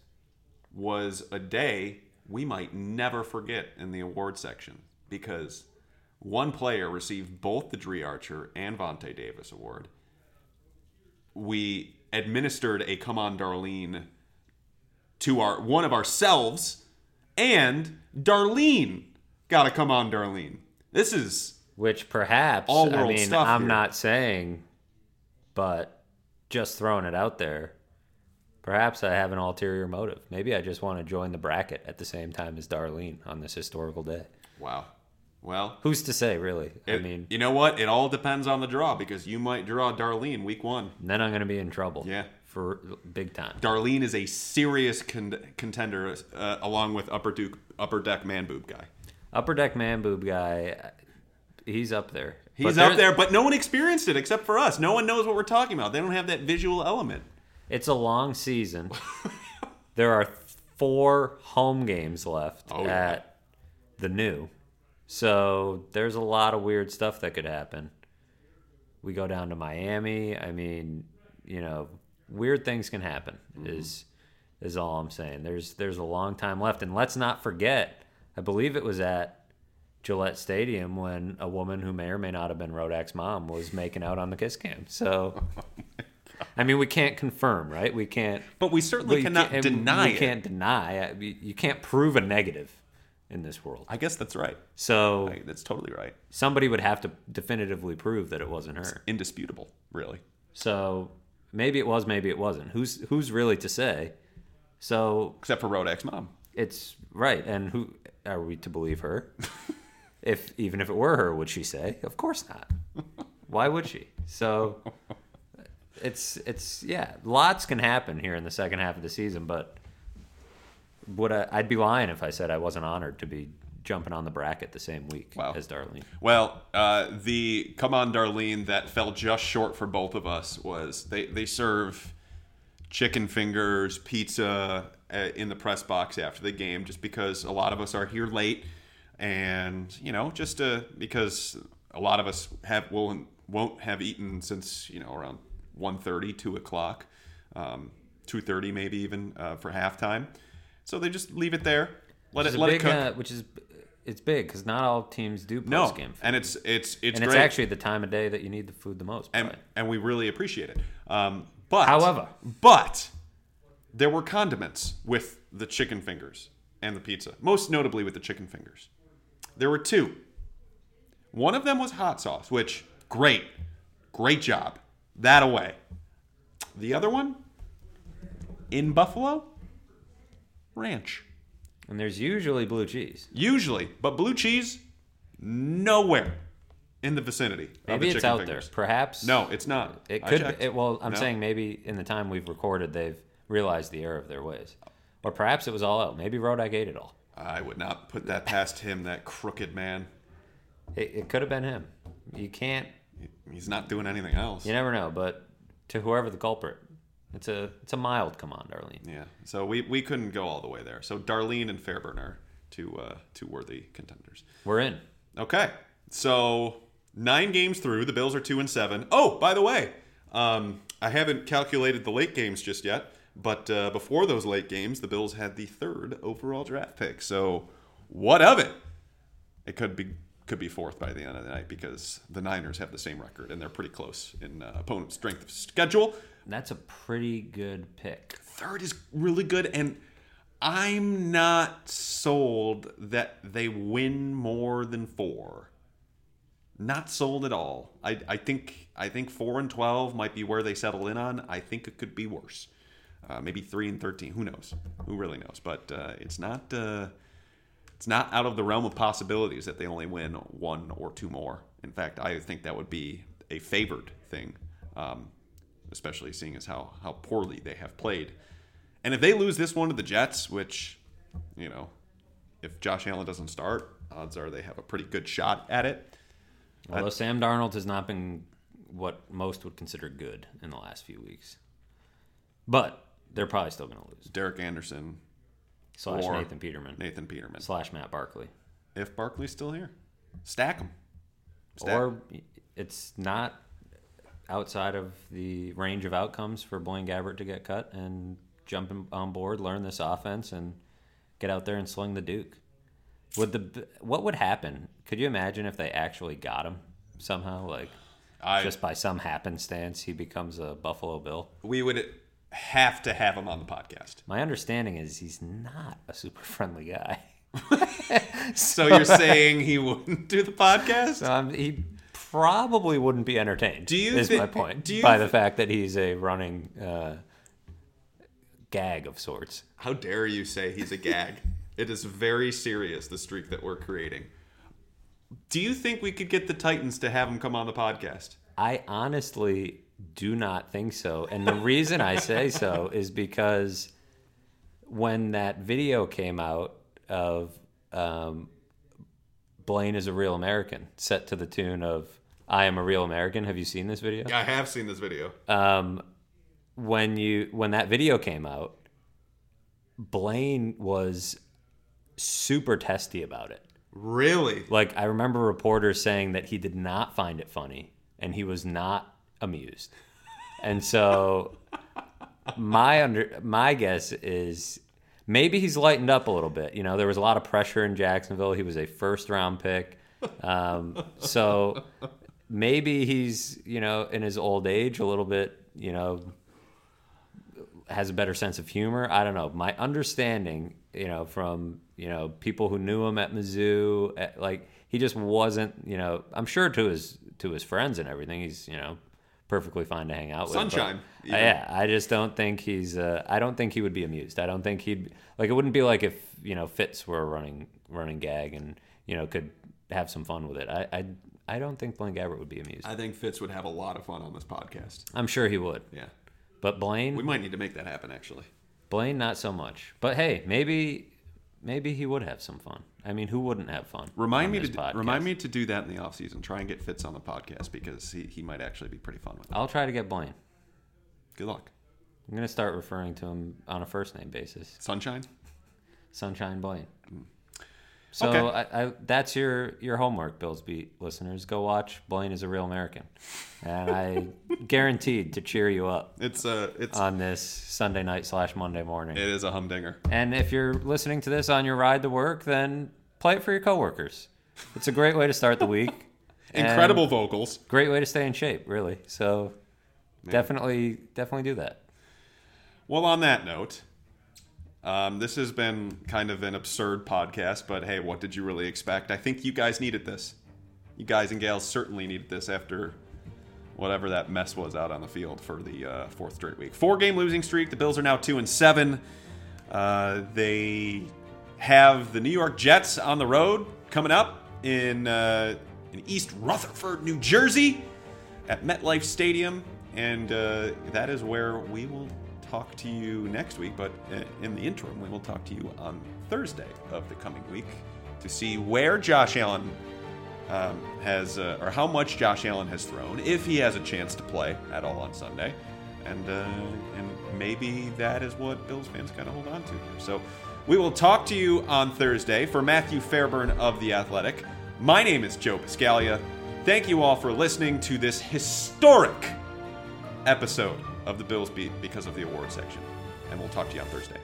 was a day we might never forget in the award section because one player received both the Dri Archer and Vontae Davis award. We administered a come on Darlene to our one of ourselves and Darlene got a come on Darlene. This is Which perhaps All I world mean stuff I'm here. not saying, but just throwing it out there. Perhaps I have an ulterior motive. Maybe I just want to join the bracket at the same time as Darlene on this historical day. wow. Well, Who's to say, really? I mean, you know what? It all depends on the draw because you might draw Darlene week one. then I'm going to be in trouble. Yeah. For big time. Darlene is a serious con- contender, uh, along with Upper Duke, Upper Deck Man Boob guy. Upper Deck Man Boob guy, he's up there. He's But up there, but no one experienced it except for us. No one knows what we're talking about. They don't have that visual element. It's a long season. *laughs* there are four home games left Oh, yeah. at the new. So there's a lot of weird stuff that could happen. We go down to Miami. I mean, you know, weird things can happen mm-hmm. is is all I'm saying. There's there's a long time left and let's not forget, I believe it was at Gillette Stadium when a woman who may or may not have been Rodak's mom was making out on the kiss cam. So *laughs* oh I mean, we can't confirm, right? We can't But we certainly you cannot deny you it. can't deny. You can't prove a negative in this world. I guess that's right. So I- That's totally right. somebody would have to definitively prove that it wasn't her. Indisputable, really. So maybe it was, maybe it wasn't. Who's who's really to say? So Except for Rodak's mom. it's right. And who are we to believe her? *laughs* if even if it were her, would she say? Of course not. Why would she? So *laughs* it's it's yeah, lots can happen here in the second half of the season, but would I, I'd be lying if I said I wasn't honored to be jumping on the bracket the same week Wow. as Darlene. Well, uh, the come on, Darlene, that fell just short for both of us was they they serve chicken fingers, pizza uh, in the press box after the game, just because a lot of us are here late, and you know, just uh, because a lot of us have will won't have eaten since you know around 1.30, 2 o'clock, um, two thirty maybe even uh, for halftime. So they just leave it there, let Which it let big, it cook. uh, which is it's big because not all teams do no, post game, and it's it's it's and it's actually the time of day that you need the food the most. and, and we really appreciate it. Um, but However. but there were condiments with the chicken fingers and the pizza, most notably with the chicken fingers. There were two. One of them was hot sauce, which great, great job, that away. The other one in Buffalo, ranch. And there's usually blue cheese. Usually, but blue cheese, nowhere in the vicinity. of Maybe the it's chicken out fingers. there. Perhaps. No, it's not. It I could. It, well, I'm No. saying maybe in the time we've recorded, they've realized the error of their ways, or perhaps it was all out. Maybe Rodak ate it all. I would not put that past him, that crooked man. It, it could have been him. You can't. He's not doing anything else. You never know. But to whoever the culprit, it's a it's a mild come on, Darlene. Yeah. So we, we couldn't go all the way there. So Darlene and Fairburn are two uh, two worthy contenders. We're in. Okay. So nine games through, the Bills are two and seven. Oh, by the way, um, I haven't calculated the late games just yet, but uh, before those late games, the Bills had the third overall draft pick. So what of it? It could be could be fourth by the end of the night because the Niners have the same record and they're pretty close in uh, opponent strength of schedule. That's a pretty good pick. Third is really good, and I'm not sold that they win more than four. Not sold at all. I, I think I think four and twelve might be where they settle in on. I think it could be worse. Uh, maybe three and thirteen. Who knows? Who really knows? But uh, it's not uh, it's not out of the realm of possibilities that they only win one or two more. In fact, I think that would be a favored thing, um, especially seeing as how how poorly they have played. And if they lose this one to the Jets, which you know, if Josh Allen doesn't start, odds are they have a pretty good shot at it. Although Sam Darnold has not been what most would consider good in the last few weeks, but they're probably still going to lose. Derek Anderson, Slash Nathan Peterman. Nathan Peterman. Slash Matt Barkley. If Barkley's still here, stack them. Or it's not outside of the range of outcomes for Blaine Gabbert to get cut and jump on board, learn this offense, and get out there and sling the Duke. Would the what would happen? Could you imagine if they actually got him somehow, like I, just by some happenstance, he becomes a Buffalo Bill? we would have to have him on the podcast. My understanding is he's not a super friendly guy. *laughs* So you're saying he wouldn't do the *laughs* podcast? So he probably wouldn't be entertained. Do you Is thi- my point do you by the fact that he's a running uh, gag of sorts. How dare you say he's a gag? *laughs* it is very serious, the streak that we're creating. Do you think we could get the Titans to have him come on the podcast? I honestly do not think so, and the reason I say *laughs* so is because when that video came out of um, Blaine is a real American, set to the tune of "I am a real American." Have you seen this video? I have seen this video. um, when you when that video came out, Blaine was super testy about it. Really? Like I remember reporters saying that he did not find it funny and he was not amused. And so my under my guess is maybe he's lightened up a little bit. You know, there was a lot of pressure in Jacksonville. He was a first round pick. Um, so maybe he's, you know, in his old age a little bit, you know, has a better sense of humor. I don't know. My understanding, you know, from you know people who knew him at Mizzou, eh, like he just wasn't. You know, I'm sure to his to his friends and everything, he's you know perfectly fine to hang out with. Sunshine, even. yeah, I just don't think he's. Uh, I don't think he would be amused. I don't think he'd like. It wouldn't be like if you know Fitz were a running running gag and you know could have some fun with it. I I, I don't think Blaine Gabbert would be amused. I think Fitz would have a lot of fun on this podcast. I'm sure he would. Yeah. But Blaine, We might need to make that happen, actually. Blaine, not so much. But hey, maybe maybe he would have some fun. I mean, who wouldn't have fun? Remind on me this to podcast? remind me to do that in the off season. Try and get Fitz on the podcast because he, he might actually be pretty fun with it. I'll try to get Blaine. Good luck. I'm gonna start referring to him on a first name basis. Sunshine. Sunshine Blaine. Hmm. So Okay. I, I, that's your your homework, Bills beat listeners. Go watch Blaine is a real American, and I *laughs* guaranteed to cheer you up It's uh it's on this Sunday night slash Monday morning. it is a humdinger. And if you're listening to this on your ride to work, then play it for your coworkers. It's a great way to start the week. *laughs* Incredible vocals. Great way to stay in shape, really. So definitely, definitely do that. Well, on that note, um, this has been kind of an absurd podcast, but hey, what did you really expect? I think you guys needed this. You guys and gals certainly needed this after whatever that mess was out on the field for the uh, fourth straight week. Four game losing streak. The Bills are now two and seven. Uh, they have the New York Jets on the road coming up in uh, in East Rutherford, New Jersey, at MetLife Stadium, and uh, that is where we will talk to you next week. But uh, in the interim, we will talk to you on Thursday of the coming week to see where Josh Allen um, has, uh, or how much Josh Allen has thrown, if he has a chance to play at all on Sunday, and uh, and maybe that is what Bills fans kind of hold on to here. So we will talk to you on Thursday for Matthew Fairburn of the Athletic. My name is Joe Buscaglia. Thank you all for listening to this historic episode of the Bills Beat because of the award section, and we'll talk to you on Thursday.